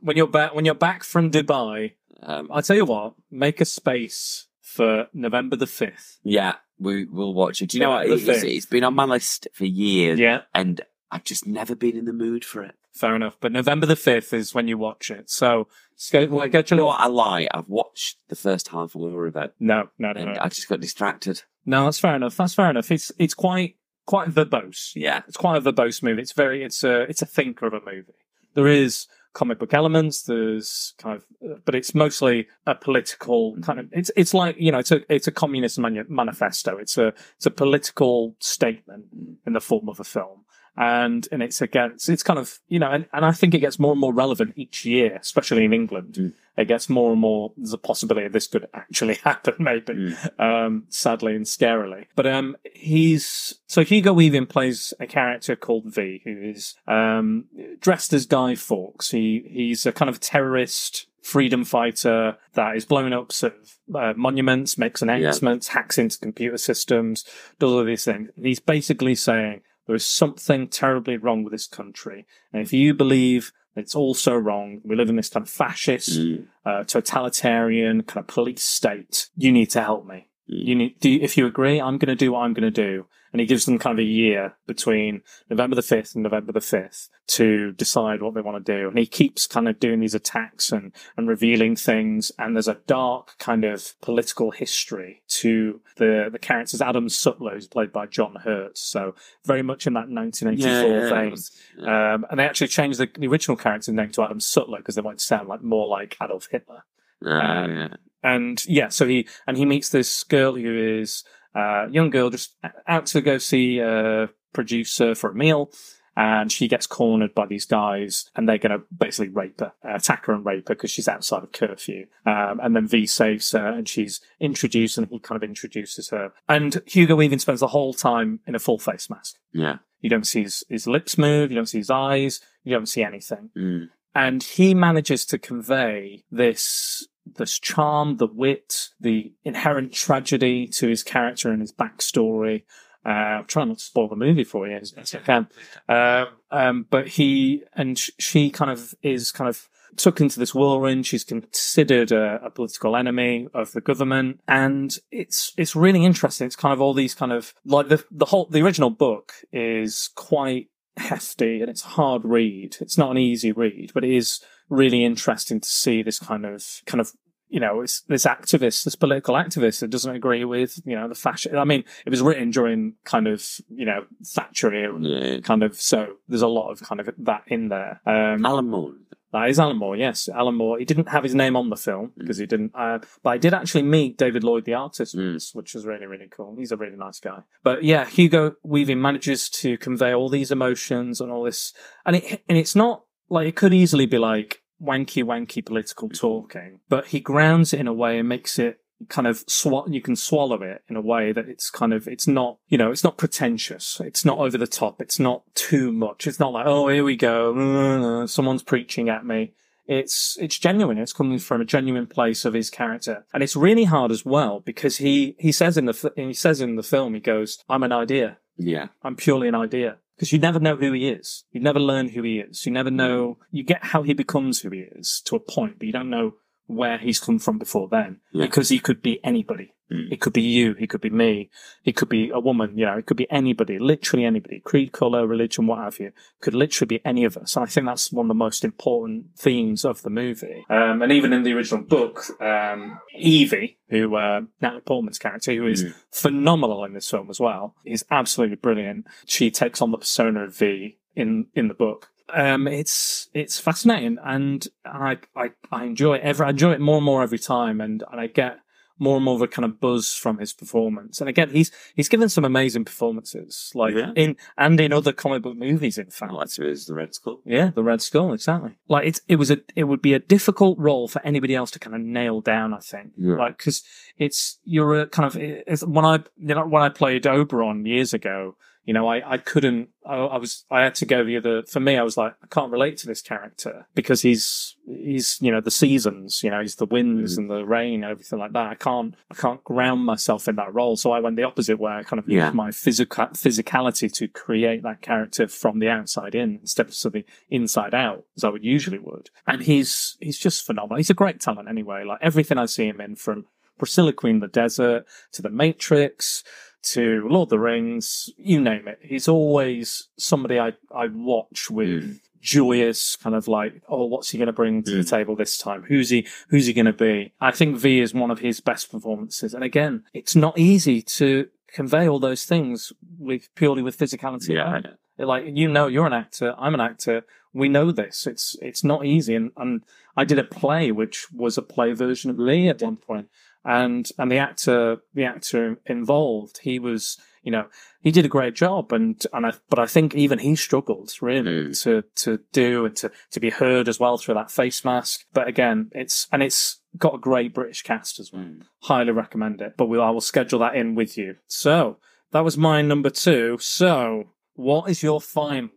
When you're back, when you're back from Dubai, Um, I'll tell you what. Make a space for November the fifth. yeah, we will watch it. Do you know what? The It's, thing. it's been on my list for years, Yeah, and I've just never been in the mood for it. fair enough. But November the fifth is when you watch it. So get, well, get You know what? I lie. I've watched the first half of in bed, No, no, no. I just got distracted. No, that's fair enough. That's fair enough. It's it's quite quite verbose. Yeah. It's quite a verbose movie. It's very it's a it's a thinker of a movie. There is comic book elements. There's kind of, but it's mostly a political mm-hmm. kind of. It's it's like you know it's a it's a communist manu- manifesto. It's a it's a political statement mm-hmm. in the form of a film. And and it's against it's kind of you know and, and I think it gets more and more relevant each year, especially in England. Mm. It gets more and more. There's a possibility this could actually happen, maybe Mm. um, sadly and scarily. But um, he's so Hugo Weaving plays a character called V, who is um, dressed as Guy Fawkes. He he's a kind of terrorist freedom fighter that is blowing up sort of uh, monuments, makes announcements, hacks into computer systems, does all these things. And he's basically saying there is something terribly wrong with this country, and if you believe it's all so wrong, we live in this kind of fascist Mm. uh, totalitarian kind of police state. You need to help me. Mm. You need, do you, if you agree, I'm going to do what I'm going to do. And he gives them kind of a year between November the 5th and November the 5th to decide what they want to do. And he keeps kind of doing these attacks and, and revealing things. And there's a dark kind of political history to the, the characters. Adam Sutler, who's played by John Hurt. So very much in that 1984 Yeah, vein. yeah. Um, and they actually changed the, the original character's name to Adam Sutler because they wanted to sound like more like Adolf Hitler. Ah, yeah. And yeah, so he and he meets this girl who is uh, a young girl just out to go see a producer for a meal. And she gets cornered by these guys, and they're going to basically rape her, attack her and rape her because she's outside of curfew. Um, and then V saves her, and she's introduced, and he kind of introduces her. And Hugo Weaving spends the whole time in a full face mask. Yeah. You don't see his, his lips move, you don't see his eyes, you don't see anything Mm. and he manages to convey this this charm, the wit, the inherent tragedy to his character and his backstory. Uh, I'm trying not to spoil the movie for you as best I can. Um, um, but he and she kind of is kind of took into this whirlwind. She's considered a, a political enemy of the government, and it's it's really interesting. It's kind of all these kind of like the the whole the original book is quite hefty and it's a hard read. It's not an easy read, but it is really interesting to see this kind of kind of you know, it's this activist, this political activist that doesn't agree with, you know, the fashion. I mean, it was written during kind of, you know, Thatcher era, Yeah. kind of. So there's a lot of kind of that in there. Um, Alan Moore. that is Alan Moore, yes. Alan Moore. He didn't have his name on the film because he didn't, uh, but I did actually meet David Lloyd, the artist, Mm. which was really, really cool. He's a really nice guy. But yeah, Hugo Weaving manages to convey all these emotions and all this, and it, and it's not like it could easily be like wanky, wanky political talking, but he grounds it in a way and makes it kind of swa- you can swallow it in a way that it's kind of it's not you know it's not pretentious. It's not over the top. It's not too much. It's not like oh here we go. Someone's preaching at me. It's it's genuine. It's coming from a genuine place of his character. And it's really hard as well because he he says in the he says in the film he goes i'm an idea. Yeah. I'm purely an idea. Because you never know who he is. You never learn who he is. You never know, you get how he becomes who he is to a point, but you don't know where he's come from before then. Yeah. Because he could be anybody. Mm. It could be you. He could be me. It could be a woman. You know, it could be anybody, literally anybody. Creed, color, religion, what have you. Could literally be any of us. And I think that's one of the most important themes of the movie. Um, and even in the original book, um, Evie, who, uh, Natalie Portman's character, who is Mm. phenomenal in this film as well, is absolutely brilliant. She takes on the persona of V in, in the book. Um, it's, it's fascinating and I, I, I enjoy it every, I enjoy it more and more every time and, and I get, more and more of a kind of buzz from his performance. And again, he's he's given some amazing performances, like Yeah. in and in other comic book movies. In fact, that's is the Red Skull. yeah, the Red Skull, exactly. Like it's it was a it would be a difficult role for anybody else to kind of nail down. I think, Yeah. like because it's you're a kind of it's, when I you know when I played Oberon years ago. You know, I, I couldn't, I, I was, I had to go the other, for me, I was like, I can't relate to this character because he's, he's, you know, the seasons, you know, he's the winds mm. and the rain and everything like that. I can't, I can't ground myself in that role. So I went the opposite way. I kind of Yeah. used my physical, physicality to create that character from the outside in instead of the inside out as I would usually would. And he's, he's just phenomenal. He's a great talent anyway. Like everything I see him in from Priscilla Queen the Desert to The Matrix to Lord of the Rings, you name it. He's always somebody I, I watch with joyous kind of like, oh, what's he going to bring to the Mm. table this time? Who's he, who's he going to be? I think V is one of his best performances. And again, it's not easy to convey all those things with purely with physicality. Yeah. Like, you know, you're an actor. I'm an actor. We know this. It's, it's not easy. And, and I did a play, which was a play version of Lee at one point and and the actor the actor involved he was you know he did a great job and and I but I think even he struggled really Mm. to to do and to to be heard as well through that face mask. But again it's and it's got a great British cast as well. Mm. highly recommend it but we'll, I will schedule that in with you. So that was my number two. So what is your final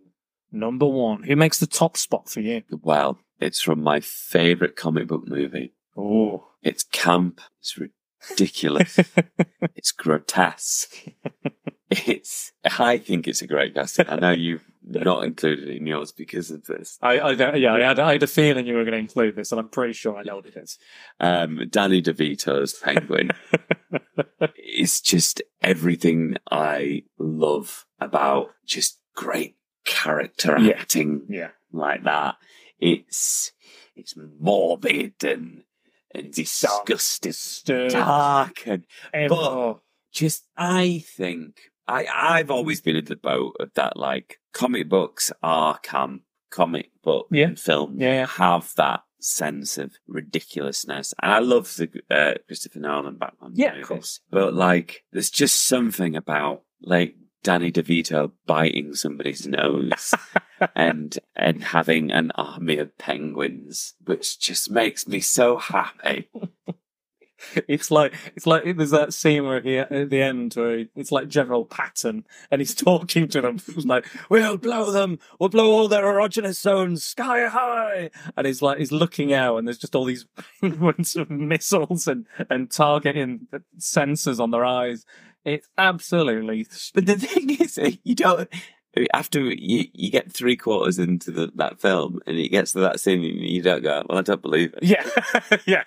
number one? Who makes the top spot for you? Well, it's from my favorite comic book movie. oh It's camp. It's ridiculous. it's grotesque. It's. I think it's a great casting. I know you've not included it in yours because of this. I, I yeah, I had, I had a feeling you were going to include this, and I'm pretty sure I know what it is. Um, Danny DeVito's Penguin is just everything I love about just great character Yeah. acting yeah, like that. It's it's morbid and and disgusting, Stern. dark, and Em- but- oh, just I think I I've always been in the boat of that like comic books are camp, comic book Yeah. and film Yeah, yeah. have that sense of ridiculousness, and I love the uh, Christopher Nolan Batman Yeah, of movies, course. but like there's just something about like Danny DeVito biting somebody's nose and and having an army of penguins, which just makes me so happy. it's like it's like there's that scene where he at the end where he, it's like General Patton, and he's talking to them. He's like, "We'll blow them. We'll blow all their erogenous zones sky high." And he's like, he's looking out, and there's just all these penguins of missiles and and targeting sensors on their eyes. It's absolutely But the thing is, you don't. After you, you get three quarters into the, that film and it gets to that scene, and you don't go, "Well, I don't believe it." Yeah, yeah.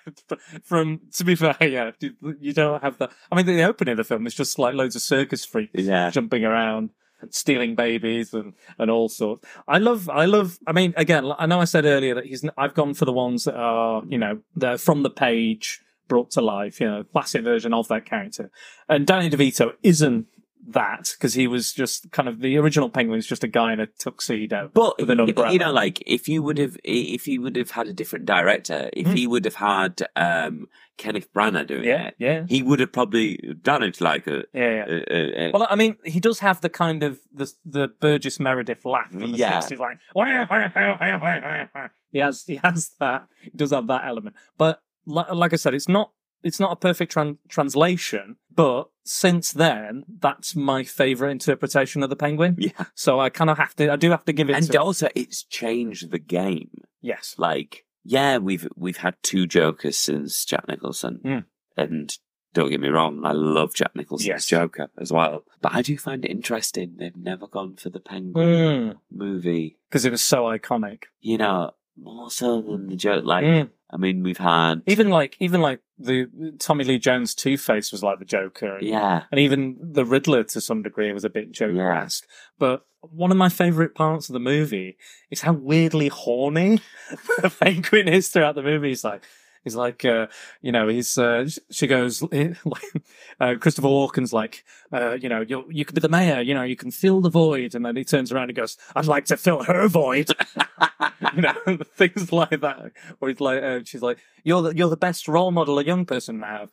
From to be fair, yeah, you- don't have that. I mean, the opening of the film is just like loads of circus freaks Yeah. jumping around. and stealing babies and and all sorts. I love I love. I mean, again, I know I said earlier that he's. I've gone for the ones that are you know they're from the page brought to life. You know, classic version of that character. And Danny DeVito isn't that because he was just kind of the original penguin was just a guy in a tuxedo But with an umbrella. you know, like if you would have, if you would have had a different director, if Hmm. he would have had um, Kenneth Branagh doing yeah, it, yeah, he would have probably done it like a. yeah, yeah. a, a, a Well, I mean, he does have the kind of the the Burgess Meredith laugh from the Yeah. 60s, like he has he has that. He does have that element, but like, like I said, it's not it's not a perfect tran- translation. But since then, that's my favorite interpretation of the Penguin. yeah, So I kind of have to, I do have to give it. and to, also it's changed the game. yes, Like, yeah, we've we've had two Jokers since Jack Nicholson, Mm. and don't get me wrong, I love Jack Nicholson's Yes. Joker as well. But I do find it interesting they've never gone for the Penguin because movie. Because it was so iconic. You know, more so than the joke. Like, Mm. I mean, we've had Even like, even like the Tommy Lee Jones Two Face was like the Joker. and- yeah, And even the Riddler to some degree was a bit Joker-esque. But one of my favourite parts of the movie is how weirdly horny the penguin is throughout the movie. He's like, he's like, uh, you know, he's, uh, she goes, uh, Christopher Walken's like, uh, you know, you you could be the mayor, you know, you can fill the void. And then he turns around and goes, I'd like to fill her void. you know, things like that. Or he's like, uh, she's like, you're the, you're the best role model a young person have.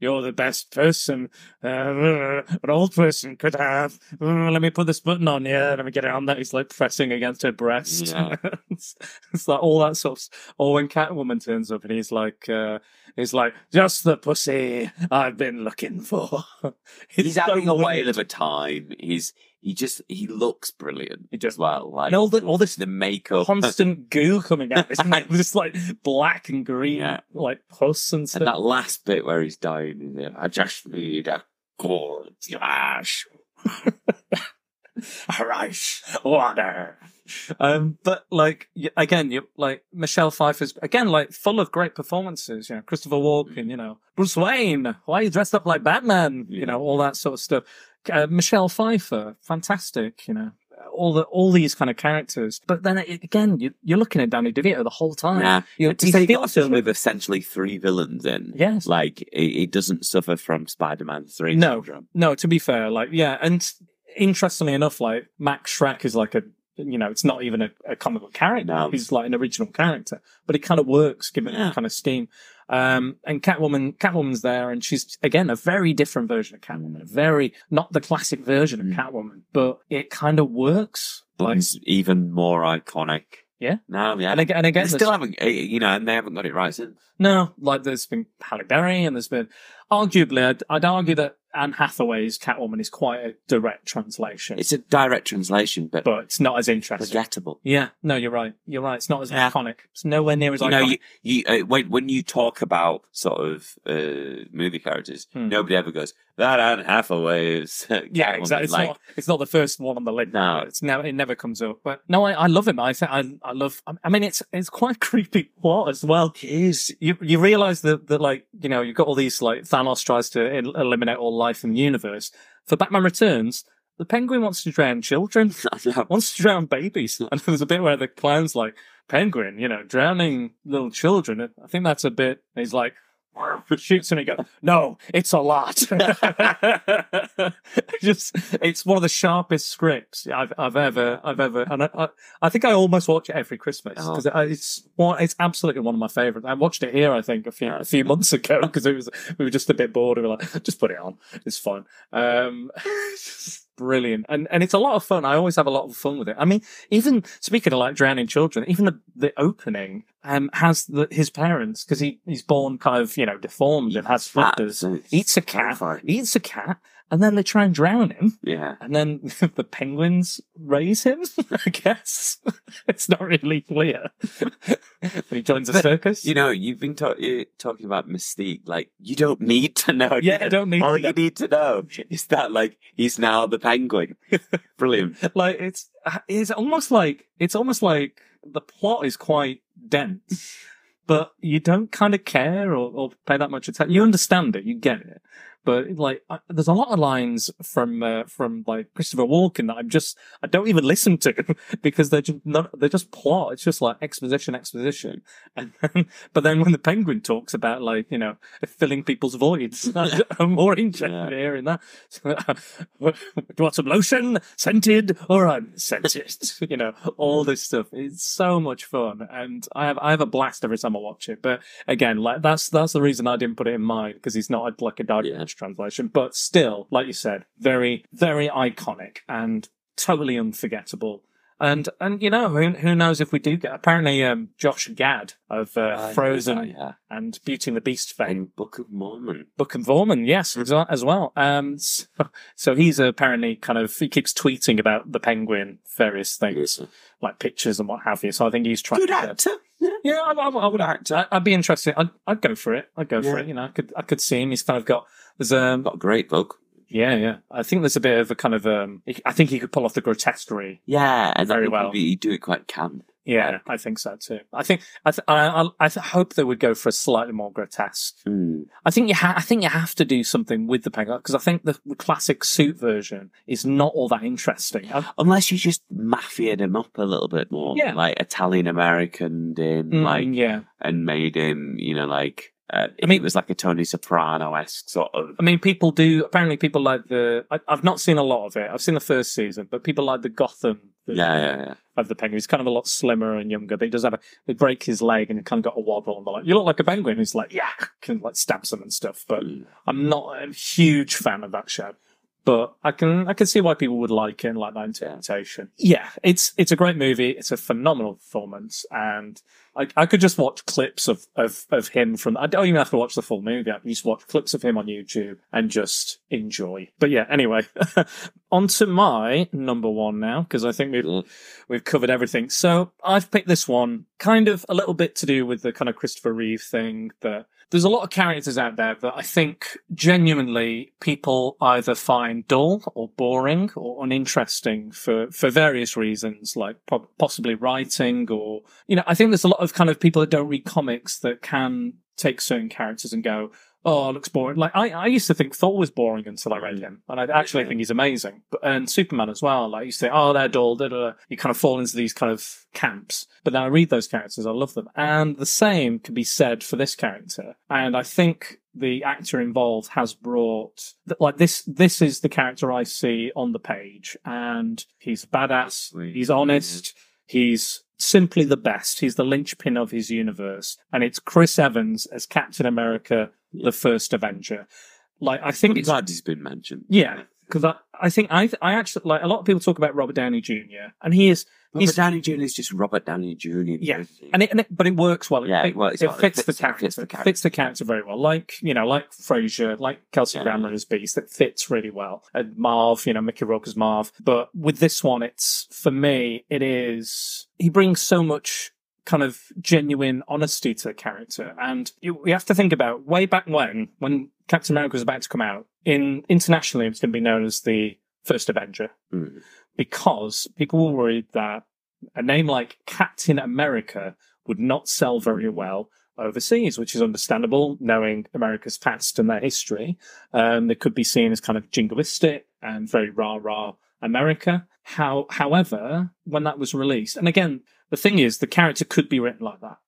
You're the best person uh, an old person could have. Let me put this button on here. Let me get it on there. He's like pressing against her breast. Yeah. it's, it's like all that sort of. Or when Catwoman turns up and he's like, uh, he's like, just the pussy I've been looking for. He's having a whale of a time. He's he just he looks brilliant He as well. Like And all, the, all this the makeup constant goo coming out, isn't it? Just like black and green, Yeah. like pus and stuff. and that last bit where he's dying. Is it, I just need a slash. rice water. Um, but like again, you like Michelle Pfeiffer's again like full of great performances. You know, Christopher Walken. You know, Bruce Wayne. Why are you dressed up like Batman? You know, all that sort of stuff. Uh, Michelle Pfeiffer, fantastic. You know, all the all these kind of characters. But then again, you, you're looking at Danny DeVito the whole time. Yeah, you, to he say you a film with essentially three villains in. Yes. like it, it doesn't suffer from Spider-Man Three No. syndrome. No, to be fair, like yeah, and interestingly enough, like Max Shreck is like a you know, it's not even a, a comic book character. No. He's like an original character, but it kind of works given Yeah. that kind of scheme. Um, and Catwoman, Catwoman's there, and she's again a very different version of Catwoman, a very not the classic version of Mm. Catwoman, but it kind of works. But Like, it's even more iconic. Yeah. No, yeah. and again, and again, they still haven't, eh, you know, and they haven't got it right since. No, like there's been Halle Berry and there's been, arguably, I'd, I'd argue that Anne Hathaway's Catwoman is quite a direct translation, It's a direct translation, but but it's not as interesting. forgettable. Yeah, no, you're right. You're right. It's not as Yeah. iconic. It's nowhere near as You iconic. know, you, you uh, when when you talk about sort of uh, movie characters, Hmm. nobody ever goes that Anne Hathaway is. yeah, Catwoman." exactly. It's Like, not. It's not the first one on the list. No. it's never. It never comes up. But no, I, I love him. I I, I love. I mean, it's it's quite a creepy plot as well. it is. You you realize that that like you know you've got all these like Thanos tries to el- eliminate all life in the universe. For Batman Returns, the Penguin wants to drown children. Wants to drown babies. And there's a bit where the clown's like, Penguin, you know, drowning little children. I think that's a bit, he's like, shoots and he goes, no, it's a lot. Just, it's one of the sharpest scripts I've, I've ever, I've ever, and I, I, I think I almost watch it every Christmas Oh. because it's one, it's absolutely one of my favorites. I watched it here, I think, a few, a few months ago because it was, we were just a bit bored. We were like, just put it on. It's fun. Um, just brilliant. And, and it's a lot of fun. I always have a lot of fun with it. I mean, even speaking of like drowning children, even the, the opening, um, has the, his parents, because he, he's born kind of, you know, deformed and has flippers, eats a cat, terrifying. eats a cat, and then they try and drown him. Yeah. And then the penguins raise him, I guess. it's not really clear. he joins a circus. You know, you've been ta- talking about Mystique. Like, you don't need to know. yeah, I don't need All to you know. need to know is that, like, he's now the penguin. Brilliant. like it's it's almost like it's almost like the plot is quite dense, but you don't kind of care or, or pay that much attention. You understand it, you get it, but like I, there's a lot of lines from uh, from like Christopher Walken that I'm just I don't even listen to because they're just not they're just plot. It's just like exposition, exposition, and then, but then when the Penguin talks about like you know filling people's voids, I'm more interested Yeah. in hearing that. Do you want some lotion, scented or unscented? you know all this stuff. It's so much fun, and I have I have a blast every time I watch it. But again, like that's that's the reason I didn't put it in mine because he's not like a direct Yeah. translation, but still, like you said, very very iconic and totally unforgettable. And and you know who who knows if we do get apparently um, Josh Gad of uh, I Frozen that, yeah. and Beauty and the Beast fame In Book of Mormon. Book of Mormon, yes, as well- as well. Um, so, so he's apparently kind of he keeps tweeting about the penguin, various things like pictures and what have you. So I think he's trying. Good to, actor. Yeah. Yeah, I, I, I would act. I, I'd be interested. I'd, I'd go for it. I'd go for it. You know, I could I could see him. He's kind of got there's um Got a great book. Yeah yeah. I think there's a bit of a kind of um. I think he could pull off the grotesquerie. Yeah, and Very well. he'd do it quite camp. Yeah, I think so too. I think I th- I, I, I hope they would go for a slightly more grotesque Hmm. I think you ha- I think you have to do something with the penguin because I think the, the classic suit version is not all that interesting. I, Unless you just mafiaed him up a little bit more, Yeah. like Italian American, Mm, like yeah, and made him, you know, like uh, I mean- it was like a Tony Soprano esque sort of. I mean, people do. Apparently, people like the. I, I've not seen a lot of it. I've seen the first season, but people like the Gotham version Yeah, yeah, yeah. of the penguin. He's kind of a lot slimmer and younger, but he does have a. They break his leg and he kind of got a waddle, and they're like, "You look like a penguin." He's like, "Yeah," can like stabs him and stuff. But Mm. I'm not a huge fan of that show. But I can I can see why people would like it and like that interpretation. Yeah, it's it's a great movie. It's a phenomenal performance, and I, I could just watch clips of, of of him from. I don't even have to watch the full movie. I can just watch clips of him on YouTube and just enjoy. But yeah, anyway, on to my number one now because I think we've Mm. we've covered everything. So I've picked this one, kind of a little bit to do with the kind of Christopher Reeve thing. That there's a lot of characters out there that I think genuinely people either find dull or boring or uninteresting for for various reasons, like po- possibly writing or you know. I think there's a lot of kind of people that don't read comics that can take certain characters and go. Oh, it looks boring. Like I, I used to think Thor was boring until I read mm. him, and I actually Yeah. think he's amazing. But and Superman as well. Like you say, oh, they're dull. Da, da, da. You kind of fall into these kind of camps. But then I read those characters, I love them, and the same can be said for this character. And I think the actor involved has brought like this. This is the character I see on the page, and he's badass. Sweet. He's honest. He's simply the best. He's the linchpin of his universe, and it's Chris Evans as Captain America, the first Avenger. Like I think I'm it's glad he's been mentioned. yeah, because I, I think I I actually like a lot of people talk about Robert Downey Jr. and he is Robert he's Downey Jr. is just Robert Downey Jr. Yeah. and it, and it but it works well. Yeah, it, works it well. It fits, fits- the character. fits the It character. fits the character very well. Like you know, like Frasier, like Kelsey Yeah. Grammer as Beast. That fits really well. And Marv, you know, Mickey Rourke as Marv. But with this one, it's for me, it is he brings so much kind of genuine honesty to the character. And you, you have to think about way back when, when Captain America was about to come out, in internationally, it's going to be known as the First Avenger Mm. because people were worried that a name like Captain America would not sell very well overseas, which is understandable, knowing America's past and their history. Um, they could be seen as kind of jingoistic and very rah rah America. How, however, when that was released, and again, the thing is, the character could be written like that,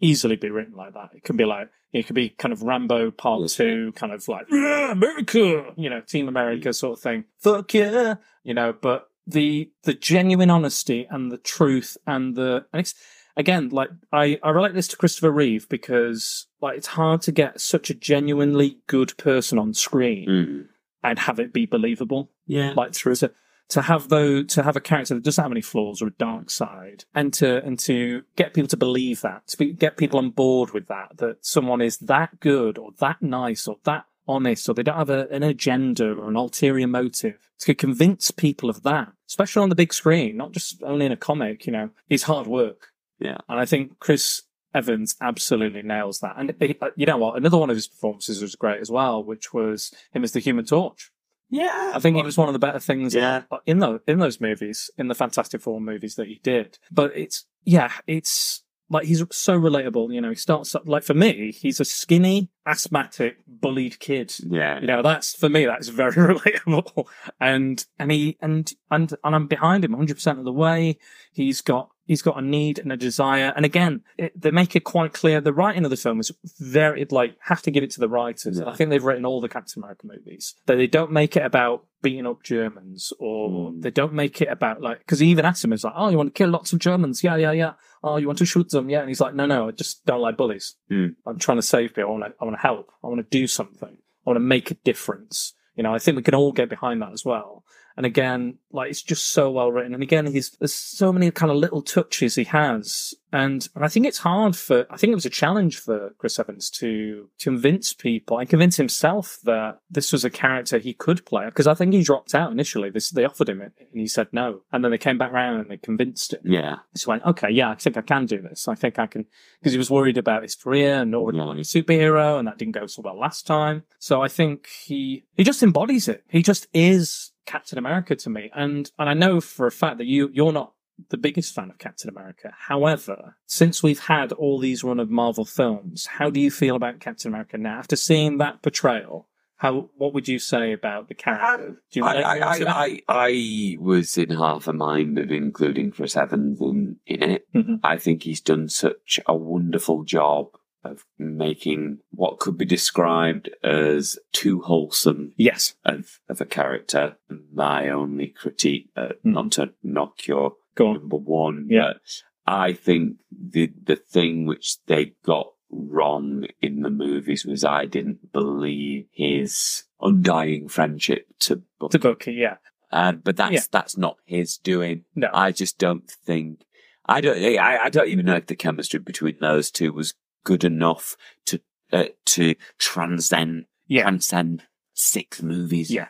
easily be written like that. It could be like it could be kind of Rambo Part Yes. Two, kind of like America, you know, Team America sort of thing. Fuck yeah, you know. But the the genuine honesty and the truth and the and it's again like I I relate this to Christopher Reeve because like it's hard to get such a genuinely good person on screen Mm. and have it be believable Yeah. like through to to have though to have a character that doesn't have any flaws or a dark side and to and to get people to believe that to be, get people on board with that that someone is that good or that nice or that honest or they don't have a, an agenda or an ulterior motive. To convince people of that especially on the big screen not just only in a comic you know is hard work. Yeah. and i think chris evans absolutely nails that. And uh, you know what? Another one of his performances was great as well which was him as the human torch Yeah. I think it was one of the better things Yeah. in those in those movies, in the Fantastic Four movies that he did. But it's yeah, it's like he's so relatable. You know, he starts up like for me, he's a skinny, asthmatic, bullied kid. Yeah. You know, that's for me, that's very relatable. And and he and and and I'm behind him 100 percent of the way. He's got he's got a need and a desire. And again, it, they make it quite clear. The writing of the film is very like have to give it to the writers. Yeah. I think they've written all the Captain America movies. That they don't make it about beating up Germans or Mm. they don't make it about like because he even asked him, he's like, oh, you want to kill lots of Germans? Yeah, yeah, yeah. Oh, you want to shoot them? Yeah. And he's like, no, no, I just don't like bullies. Mm. I'm trying to save people. I want to, I want to help. I want to do something. I want to make a difference. You know, I think we can all get behind that as well. And again, like it's just so well written. And again, he's there's so many kind of little touches he has, and and I think it's hard for I think it was a challenge for Chris Evans to to convince people and convince himself that this was a character he could play. Because I think he dropped out initially. This they offered him it, and he said no, and then they came back around and they convinced him. Yeah. He went, okay, yeah, I think I can do this. I think I can, because he was worried about his career and not really Yeah. a superhero, and that didn't go so well last time. So I think he he just embodies it. He just is Captain America to me, and and I know for a fact that you you're not the biggest fan of Captain America. However, since we've had all these run of Marvel films, how do you feel about Captain America now after seeing that portrayal? How what would you say about the character? Do you I, I. I, I, was in half a mind of including Chris Evans in, in it. Mhm. I think he's done such a wonderful job of making what could be described as too wholesome yes, of, of a character. My only critique, uh, Hmm. not to knock your go on. number one, Yeah. but I think the the thing which they got wrong in the movies was I didn't believe his undying friendship to Bucky. To Bucky, yeah, And but that's Yeah. that's not his doing. no, I just don't think I don't I, I don't even know if the chemistry between those two was good enough to uh, to transcend yeah. transcend six movies. Yeah.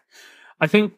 I think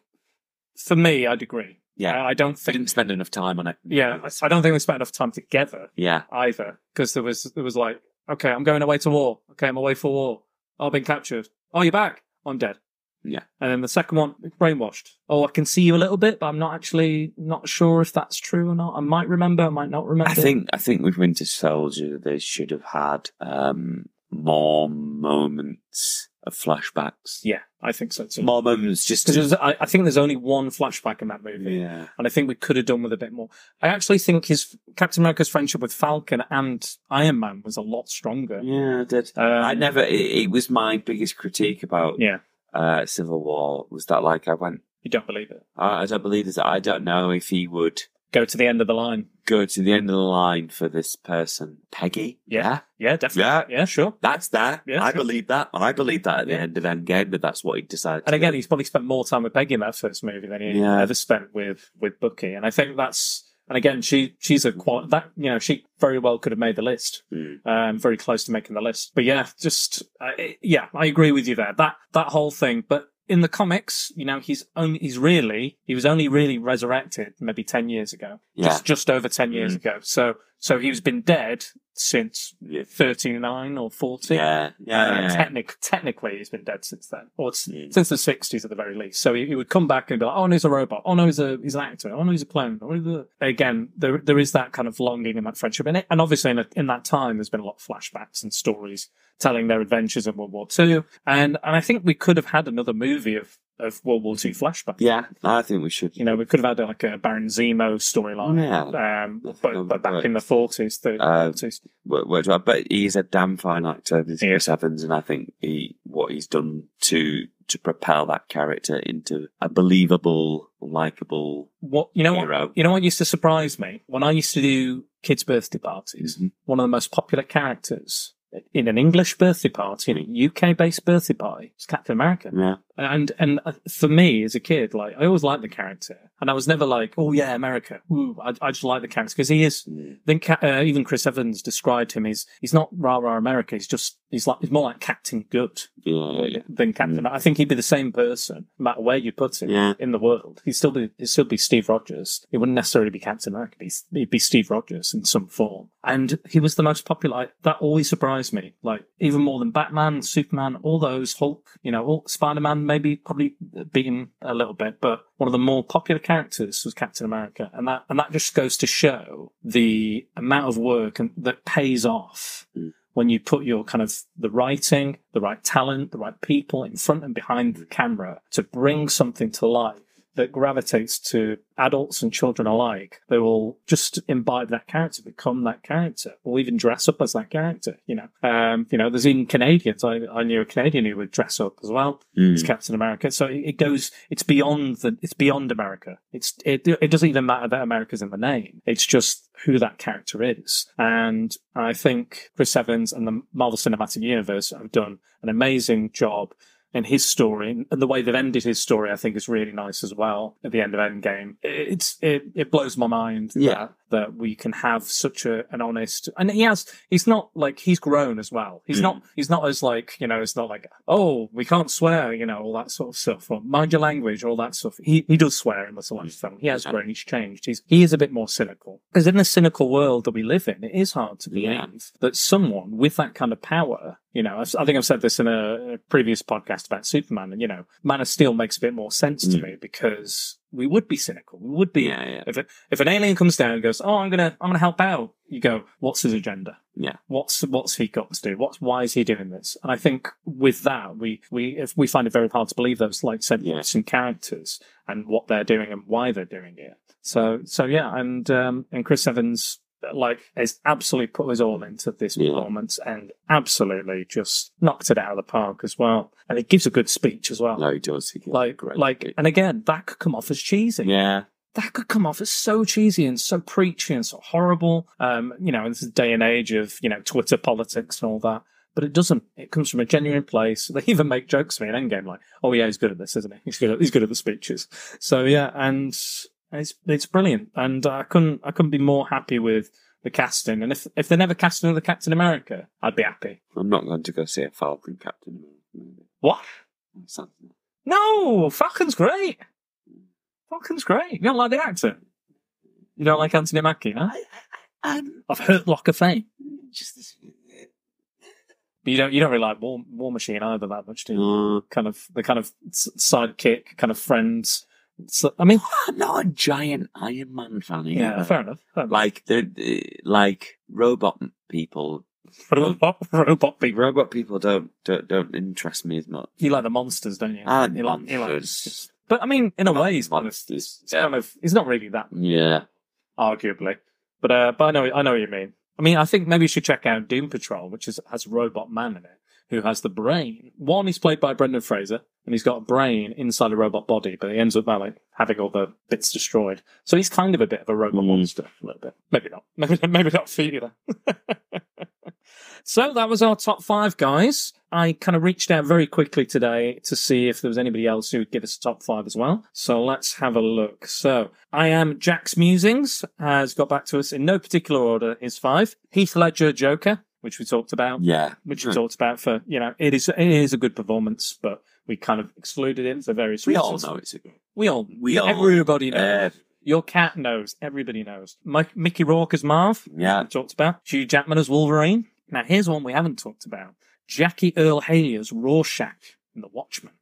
for me, I'd agree. yeah. I, I don't I think. didn't spend enough time on it. Yeah, I I don't think we spent enough time together Yeah, either because there was there was like, okay, I'm going away to war. Okay, I'm away for war. Oh, I've been captured. Oh, you're back. I'm dead. Yeah. And then the second one, brainwashed. Oh, I can see you a little bit, but I'm not actually not sure if that's true or not. I might remember. I might not remember. I think I think with Winter Soldier they should have had um, more moments of flashbacks. Yeah, I think so too. More moments just to, Because I, I think there's only one flashback in that movie. yeah. and I think we could have done with a bit more. I actually think his Captain America's friendship with Falcon and Iron Man was a lot stronger. Yeah, I did. Um, I never. It, it was my biggest critique about Yeah, uh, Civil War was that like I went. you don't believe it. I, I don't believe this. I don't know if he would Go to the end of the line. go to the end of the line for this person, Peggy. Yeah, yeah, definitely. Yeah, yeah, sure. That's there. Yeah, I sure. believe that. I believe that at the Yeah. end of Endgame that that's what he decided. And again, do. he's probably spent more time with Peggy in that first movie than he Yeah. ever spent with with Bucky. And I think that's. And again, she she's a qual that you know she very well could have made the list, Mm. um, very close to making the list. But yeah, just uh, yeah, I agree with you there. That that whole thing, but. In the comics, you know, he's only, he's really, he was only really resurrected maybe 10 years ago. Yeah. Just, just over 10 years Mm. ago. So, so he's been dead since 39 or 40. Yeah, yeah, Uh, yeah. technic- technically, he's been dead since then, or Mm. since the sixties at the very least. So he, he would come back and be like, "Oh, no, he's a robot. Oh no, he's a he's an actor. Oh no, he's a clone." Oh, a-" Again, there there is that kind of longing and that friendship in it, and obviously in, a, in that time, there's been a lot of flashbacks and stories telling their adventures in World War Two, and and I think we could have had another movie of of World War Two flashbacks. Yeah, I think we should. You know, we could have had like a Baron Zemo storyline. Yeah. Um, but, but back in the 40s, the Uh, 40s. Work- worked well, but he's a damn fine actor, Chris Evans, and I think he what he's done to to propel that character into a believable, likable What, you know what. You know what used to surprise me? When I used to do kids' birthday parties, Mhm. one of the most popular characters in an English birthday party, in a UK based birthday party, was Captain America. Yeah, And and uh, for me as a kid, like I always liked the character, and I was never like, oh yeah, America. Ooh, I, I just like the character because he is. Mm. I think uh, even Chris Evans described him. He's he's not rah rah America. He's just he's like he's more like Captain Good yeah, yeah. than Captain. I think he'd be the same person, no matter where you put him Yeah. in the world. He'd still be he'd still be Steve Rogers. He wouldn't necessarily be Captain America. He'd be, he'd be Steve Rogers in some form. And he was the most popular. That always surprised me. Like even more than Batman, Superman, all those Hulk, you know, all Spider Man. Maybe probably beaten a little bit, but one of the more popular characters was Captain America, and that and that just goes to show the amount of work and that pays off Mm. when you put your kind of the writing, the right talent, the right people in front and behind the camera to bring something to life that gravitates to adults and children alike. They will just imbibe that character, become that character, or even dress up as that character. You know, um, you know, there's even Canadians. I, I knew a Canadian who would dress up as well Mm. as Captain America. So it, it goes, it's beyond the, it's beyond America. It's, it, it doesn't even matter that America's in the name. It's just who that character is. And I think Chris Evans and the Marvel Cinematic Universe have done an amazing job in his story and the way they've ended his story, I think is really nice as well at the end of Endgame. It's, it, it blows my mind Yeah. that, that we can have such a, an honest, and he has, he's not like, he's grown as well. He's Mm. not, he's not as like, you know, it's not like, oh, we can't swear, you know, all that sort of stuff, or mind your language, all that stuff. He, he does swear in the last film. He has grown, he's changed. He's, he is a bit more cynical. Because in the cynical world that we live in, it is hard to believe Yeah. that someone with that kind of power, you know, I've- think I've said this in a, a previous podcast about Superman, and, you know, Man of Steel makes a bit more sense to Mm. me because we would be cynical. We would be, Yeah, yeah. if, if an alien comes down and goes, oh, I'm going to, I'm to help out, you go, what's his agenda? Yeah. What's what's he got to do? What's why is he doing this? And I think with that, we we if we find it very hard to believe those like said Yeah. some characters and what they're doing and why they're doing it. So so yeah, and um and Chris Evans like has absolutely put his all into this Yeah. performance and absolutely just knocked it out of the park as well. And it gives a good speech as well. No, he does. He gives like like speech. and again that could come off as cheesy yeah. that could come off as so cheesy and so preachy and so horrible. Um, you know, in this day and age of, you know, Twitter politics and all that. But it doesn't. It comes from a genuine place. They even make jokes to me in Endgame, like, "Oh yeah, he's good at this, isn't he? He's good. At, he's good at the speeches." So yeah, and it's it's brilliant. And I couldn't I couldn't be more happy with the casting. And if if they never cast another Captain America, I'd be happy. I'm not going to go see a Falcon Captain America movie. What? No, Falcon's great. Falcon's great. You don't like the actor. You don't like Anthony Mackie, huh? Um, I've heard Lock of Fame. just this. But you don't you don't really like War, War Machine either that much, do you? Uh, Kind of the kind of sidekick, kind of friends. So, I mean, I'm not a giant Iron Man fan. Either. yeah, fair enough. Fair enough. Like the like robot people. robot, robot people. Robot people don't don't don't interest me as much. You like the monsters, don't you? Ah, you like, you like- monsters. but I mean, in a way, he's kind of, monsters. he's kind of, he's not really that, Yeah. arguably. But uh, but I know I know what you mean. I mean, I think maybe you should check out Doom Patrol, which is, has Robot Man in it, who has the brain. One, is played by Brendan Fraser, and he's got a brain inside a robot body, but he ends up like having all the bits destroyed. So he's kind of a bit of a robot Mm. monster, a little bit. Maybe not. Maybe maybe not then. so that was our top five guys. I kind of reached out very quickly today to see if there was anybody else who would give us a top five as well. So let's have a look. So I am Jack's Musings has got back to us in no particular order. His five Heath Ledger Joker, which we talked about, Yeah. which we talked about for you know it is it is a good performance, but we kind of excluded it for various reasons. We all know it's a good. We all, We all- everybody knows. Uh, Your cat knows. Everybody knows. Mike, Mickey Rourke as Marv. yeah. We talked about. Hugh Jackman as Wolverine. Now here's one we haven't talked about. Jackie Earle Haley as Rorschach in The Watchmen.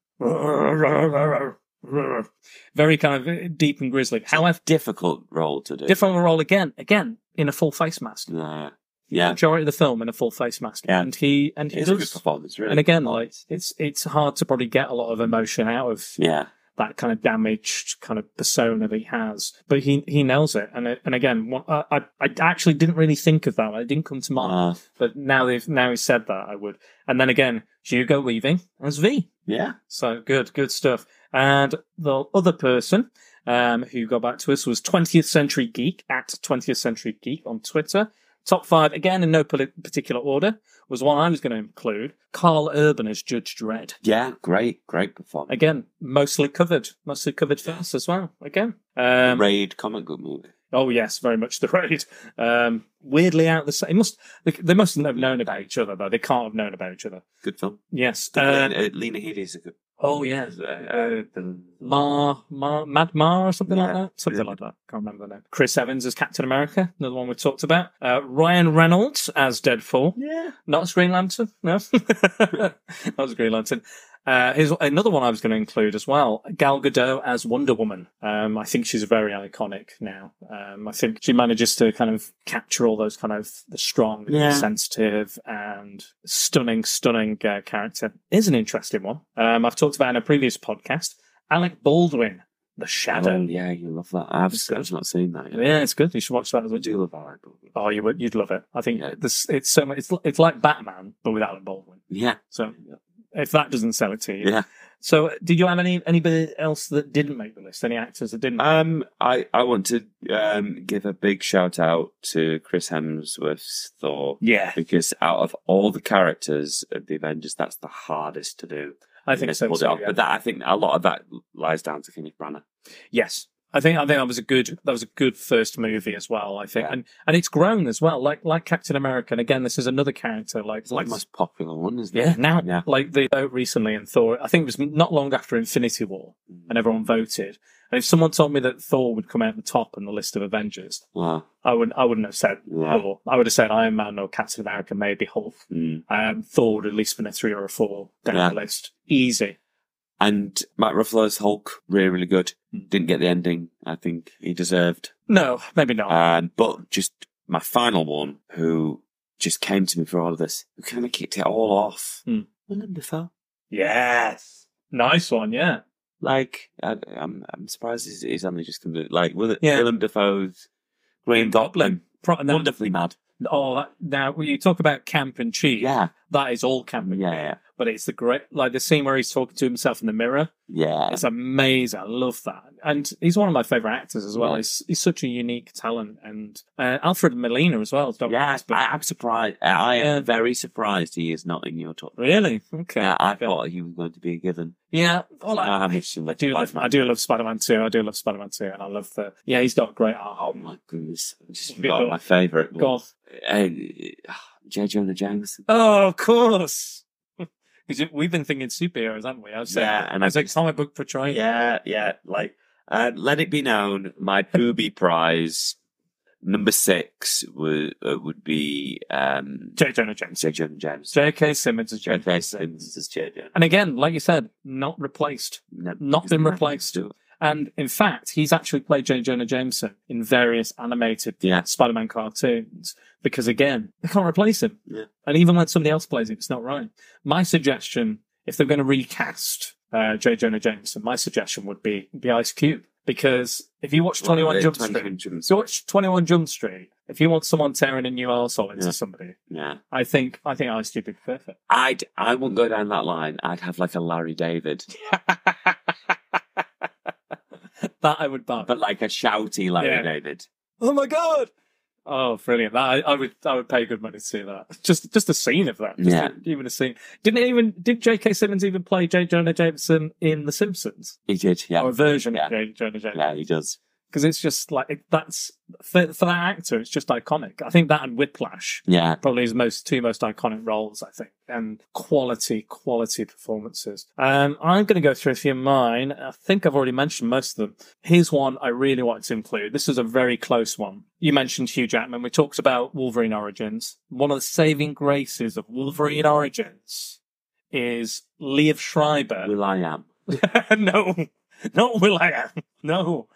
Very kind of deep and grisly. However, Difficult role to do. different role again. Again, in a full face mask. Yeah. Yeah. Majority of the film in a full face mask. Yeah. And he and he It's a good does. performance, really. And again, like it's it's hard to probably get a lot of emotion out of yeah. that kind of damaged kind of persona that he has. But he he nails it. And it, and again, I I actually didn't really think of that. It didn't come to mind. Uh, But now they've now he said that, I would. And then again, Hugo Weaving as V. yeah. So good, good stuff. And the other person um, who got back to us was 20th Century Geek at 20th Century Geek on Twitter. Top five, again in no particular order, was one I was going to include. Karl Urban as Judge Dredd. Yeah. Great. Great performance. Again, mostly covered, mostly covered first as well. Again, um, Raid comic book movie. Oh yes, very much the raid. Um, weirdly out the same. Must they, they must have known about each other though. They can't have known about each other. Good film. Yes. Uh, Uh, uh, Lena Headey is a good. Oh yeah. Uh, the- Mar, Mar, Mad Mar or something like that. Something like that. Can't remember the name. Chris Evans as Captain America, another one we talked about. Uh, Ryan Reynolds as Deadpool. yeah. Not as Green Lantern, no. Not as Green Lantern. Uh, here's another one I was going to include as well. Gal Gadot as Wonder Woman. Um, I think she's very iconic now. Um, I think she manages to kind of capture all those kind of the strong, Yeah. sensitive, and stunning, stunning uh, character. Is an interesting one. Um, I've talked about in a previous podcast. Alec Baldwin, The Shadow. Oh, yeah, you love that. I've, I've not seen that. Yet. Yeah, it's good. You should watch that as I well. do love Alec Baldwin. Oh, you would, you'd love it. I think Yeah. this, it's so much, it's, it's like Batman, but with Alec Baldwin. Yeah, So if that doesn't sell it to you. yeah. So did you have any, anybody else that didn't make the list? Any actors that didn't? Um, I I want to um give a big shout out to Chris Hemsworth's Thor yeah, because out of all the characters of the Avengers, that's the hardest to do. I think so. too, yeah. But that I think a lot of that lies down to Kenneth Branagh. Yes. I think I think that was a good that was a good first movie as well. I think, Yeah. and and it's grown as well. Like like Captain America, and again, this is another character like It's like the most popular one, isn't yeah it? now Yeah. like they vote recently in Thor. I think it was not long after Infinity War, and everyone voted. And if someone told me that Thor would come out the top on the list of Avengers, Wow. I would I wouldn't have said Yeah. Thor. I would have said Iron Man or Captain America, maybe Hulk. Mm. Um, Thor would at least been a three or a four down Yeah. the list, easy. And Matt Ruffalo's Hulk, really, really good. Mm. Didn't get the ending I think he deserved. No, maybe not. Um, but just my final one, who just came to me for all of this, who kind of kicked it all off. Hmm. Willem Dafoe. yes, nice one. Yeah, Like, I, I'm I'm surprised he's, only just come to, like, Will, Yeah. Willem Dafoe's Green Goblin. Pro- Wonderfully mad. Oh, that, now when you talk about camp and cheese, Yeah. that is all camp and Yeah, cheese. yeah. But it's the great, like the scene where he's talking to himself in the mirror. Yeah. It's amazing. I love that, and he's one of my favorite actors as well. Yeah. He's he's such a unique talent, and uh, Alfred Molina as well. Yeah, Whisper. I, I'm surprised. I am Yeah. very surprised he is not in your top. really? Okay. Yeah, I Okay. thought he was going to be a given. Yeah. Well, I I, haven't I do love, Spider-Man. I do love Spider-Man too. I do love Spider-Man too, and I love the. Yeah, he's got great art. Oh my goodness! I just forgot my favourite. Go on. Uh, J. Jonah Jameson. Oh, of course. Because we've been thinking superheroes, haven't we? I was Yeah, and I as a comic book portrayal. Yeah, yeah. Like, uh, let it be known, my booby prize number six would uh, would be um, J. Jonah Jameson. J. Jonah Jameson. J.K. Simmons is J. J. Simmons as J. Jonah. And again, like you said, not replaced. No, Not been replaced. And in fact, he's actually played J. Jonah Jameson in various animated Yeah. Spider-Man cartoons because again, they can't replace him. Yeah. And even when somebody else plays it, it's not right. My suggestion, if they're going to recast uh, J. Jonah Jameson, my suggestion would be be Ice Cube because if you watch Twenty One Jump Street, Jump so watch Twenty One Jump Street. If you want someone tearing a new arsehole into Yeah. somebody, Yeah. I think I think Ice Cube would be perfect. I'd, I wouldn't go down that line. I'd have like a Larry David, that I would buy. but like a shouty Larry Yeah. David. Oh my god! Oh, brilliant! That, I, I would, I would pay good money to see that. Just, just a scene of that. Just Yeah. a- even a scene. Didn't even? Did J.K. Simmons even play J. Jonah Jameson in The Simpsons He did, yeah. or a version Yeah. of J. Jonah Jameson? Yeah, he does. Because it's just like it, that's for, for that actor. It's just iconic. I think that and Whiplash Yeah. probably his most two most iconic roles. I think and quality, quality performances. Um, I'm going to go through a few of mine. I think I've already mentioned most of them. Here's one I really wanted to include. This is a very close one. You mentioned Hugh Jackman. We talked about Wolverine Origins. One of the saving graces of Wolverine Origins is Liev Schreiber. Will I am. no, not Will I am. No.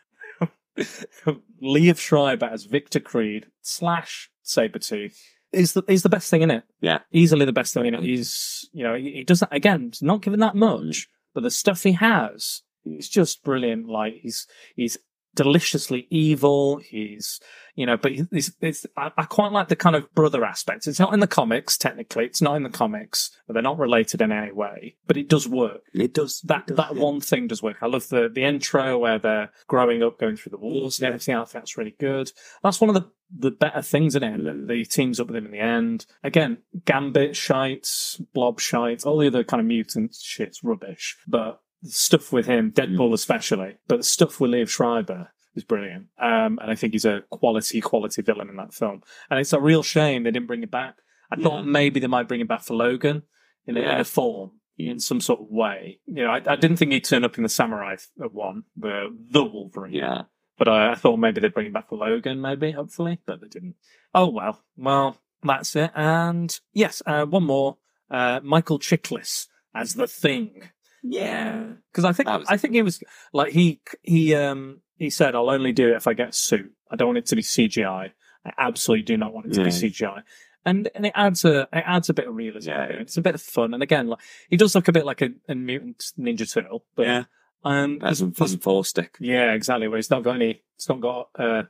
Liev Schreiber as Victor Creed slash Sabretooth is the is the best thing in it. Yeah. Easily the best thing in it. He's you know, he, he does that again, not given that much, but the stuff he has is just brilliant. Like he's he's deliciously evil. He's you know, but he's, it's, I, I quite like the kind of brother aspect. It's not in the comics, technically. It's not in the comics, but they're not related in any way. But it does work It does. that it does, that yeah. one thing does work. I love the the intro where they're growing up, going through the wars and everything. I think that's really good. That's one of the the better things in it. that He teams up with him in the end. Again, Gambit shites, Blob shites, all the other kind of mutant shit's rubbish. But the stuff with him, Deadpool especially, but the stuff with Liev Schreiber is brilliant. Um, and I think he's a quality, quality villain in that film. And it's a real shame they didn't bring it back. I thought maybe they might bring it back for Logan in, a, in a form, in some sort of way. You know, I, I didn't think he'd turn up in the Samurai th- one, the the Wolverine. Yeah. But I, I thought maybe they'd bring him back for Logan, maybe, hopefully, but they didn't. Oh well, well, that's it. And yes, uh, one more. Uh, Michael Chiklis as the thing. Yeah. Because I think was- I think he was like he he um he said I'll only do it if I get a suit. I don't want it to be CGI. I absolutely do not want it to be CGI. And and it adds a it adds a bit of realism. Yeah. to it. It's a bit of fun. And again, like he does look a bit like a, a mutant ninja turtle. But yeah. um That's there's- some fun four stick. yeah, exactly. Where it's not got any, it's not got uh,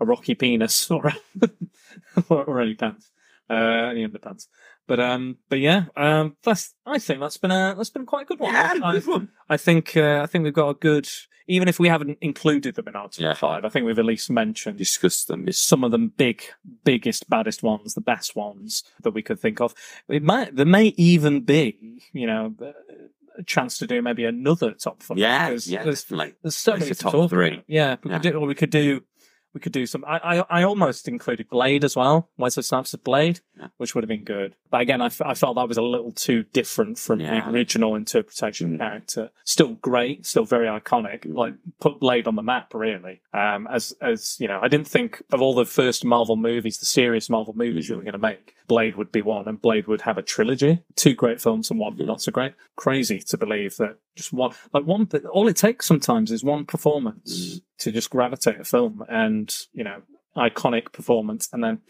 a rocky penis or or, or any pants, uh, any underpants. But um, but yeah, um, that's. I think that's been a that's been quite a good one. Yeah, I, good one. I think uh, I think we've got a good. Even if we haven't included them in our top Yeah. five, I think we've at least mentioned discussed them. some of them big, biggest, baddest ones, the best ones that we could think of. It might there may even be, you know, a chance to do maybe another top five. Yeah, There's- yeah, there's definitely. there's so many a to top talk three. about. Yeah, we Yeah. could do, or we could do, we could do some. I, I, I almost included Blade as well. Wesley Snipes' Blade, Yeah. which would have been good. But again, I, f- I felt that was a little too different from Yeah. the original interpretation Mm. character. Still great, still very iconic. Mm. Like put Blade on the map, really. Um, as as you know, I didn't think of all the first Marvel movies, the serious Marvel movies that we're going to make, Blade would be one, and Blade would have a trilogy, two great films and one not so great. Crazy to believe that just one, like one, all it takes sometimes is one performance Mm. to just gravitate a film, and you know, iconic performance, and then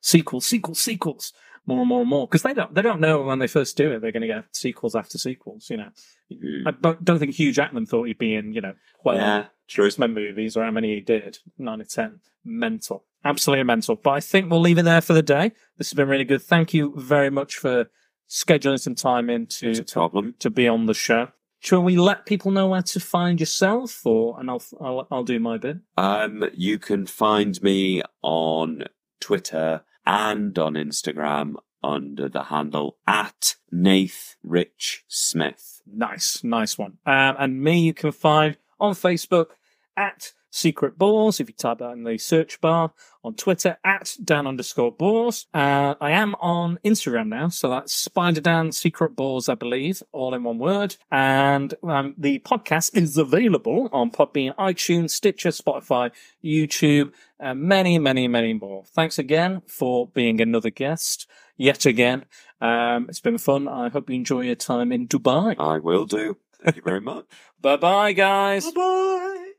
sequels, sequels, sequels, more and more and more, because they don't they don't know when they first do it they're going to get sequels after sequels. You know, Mm. I don't, don't think Hugh Jackman thought he'd be in you know well yeah, true. Movies or how many he did. Nine or ten. Mental. Absolutely mental. But I think we'll leave it there for the day. This has been really good. Thank you very much for scheduling some time in to, It's a problem. to be on the show. Shall we let people know where to find yourself or, and I'll, I'll, I'll do my bit. Um, you can find me on Twitter and on Instagram under the handle at Nath Rich Smith. Nice, nice one. Um, and me, you can find on Facebook at Secret Bores, if you type that in the search bar, on Twitter at Dan underscore Bores. Uh, I am on Instagram now, so that's Spider Dan Secret Bores, I believe, all in one word. And um, the podcast is available on Podbean, iTunes, Stitcher, Spotify, YouTube, and many, many, many more. Thanks again for being another guest yet again. Um, it's been fun. I hope you enjoy your time in Dubai. I will do. Thank you very much. Bye bye, guys. Bye bye.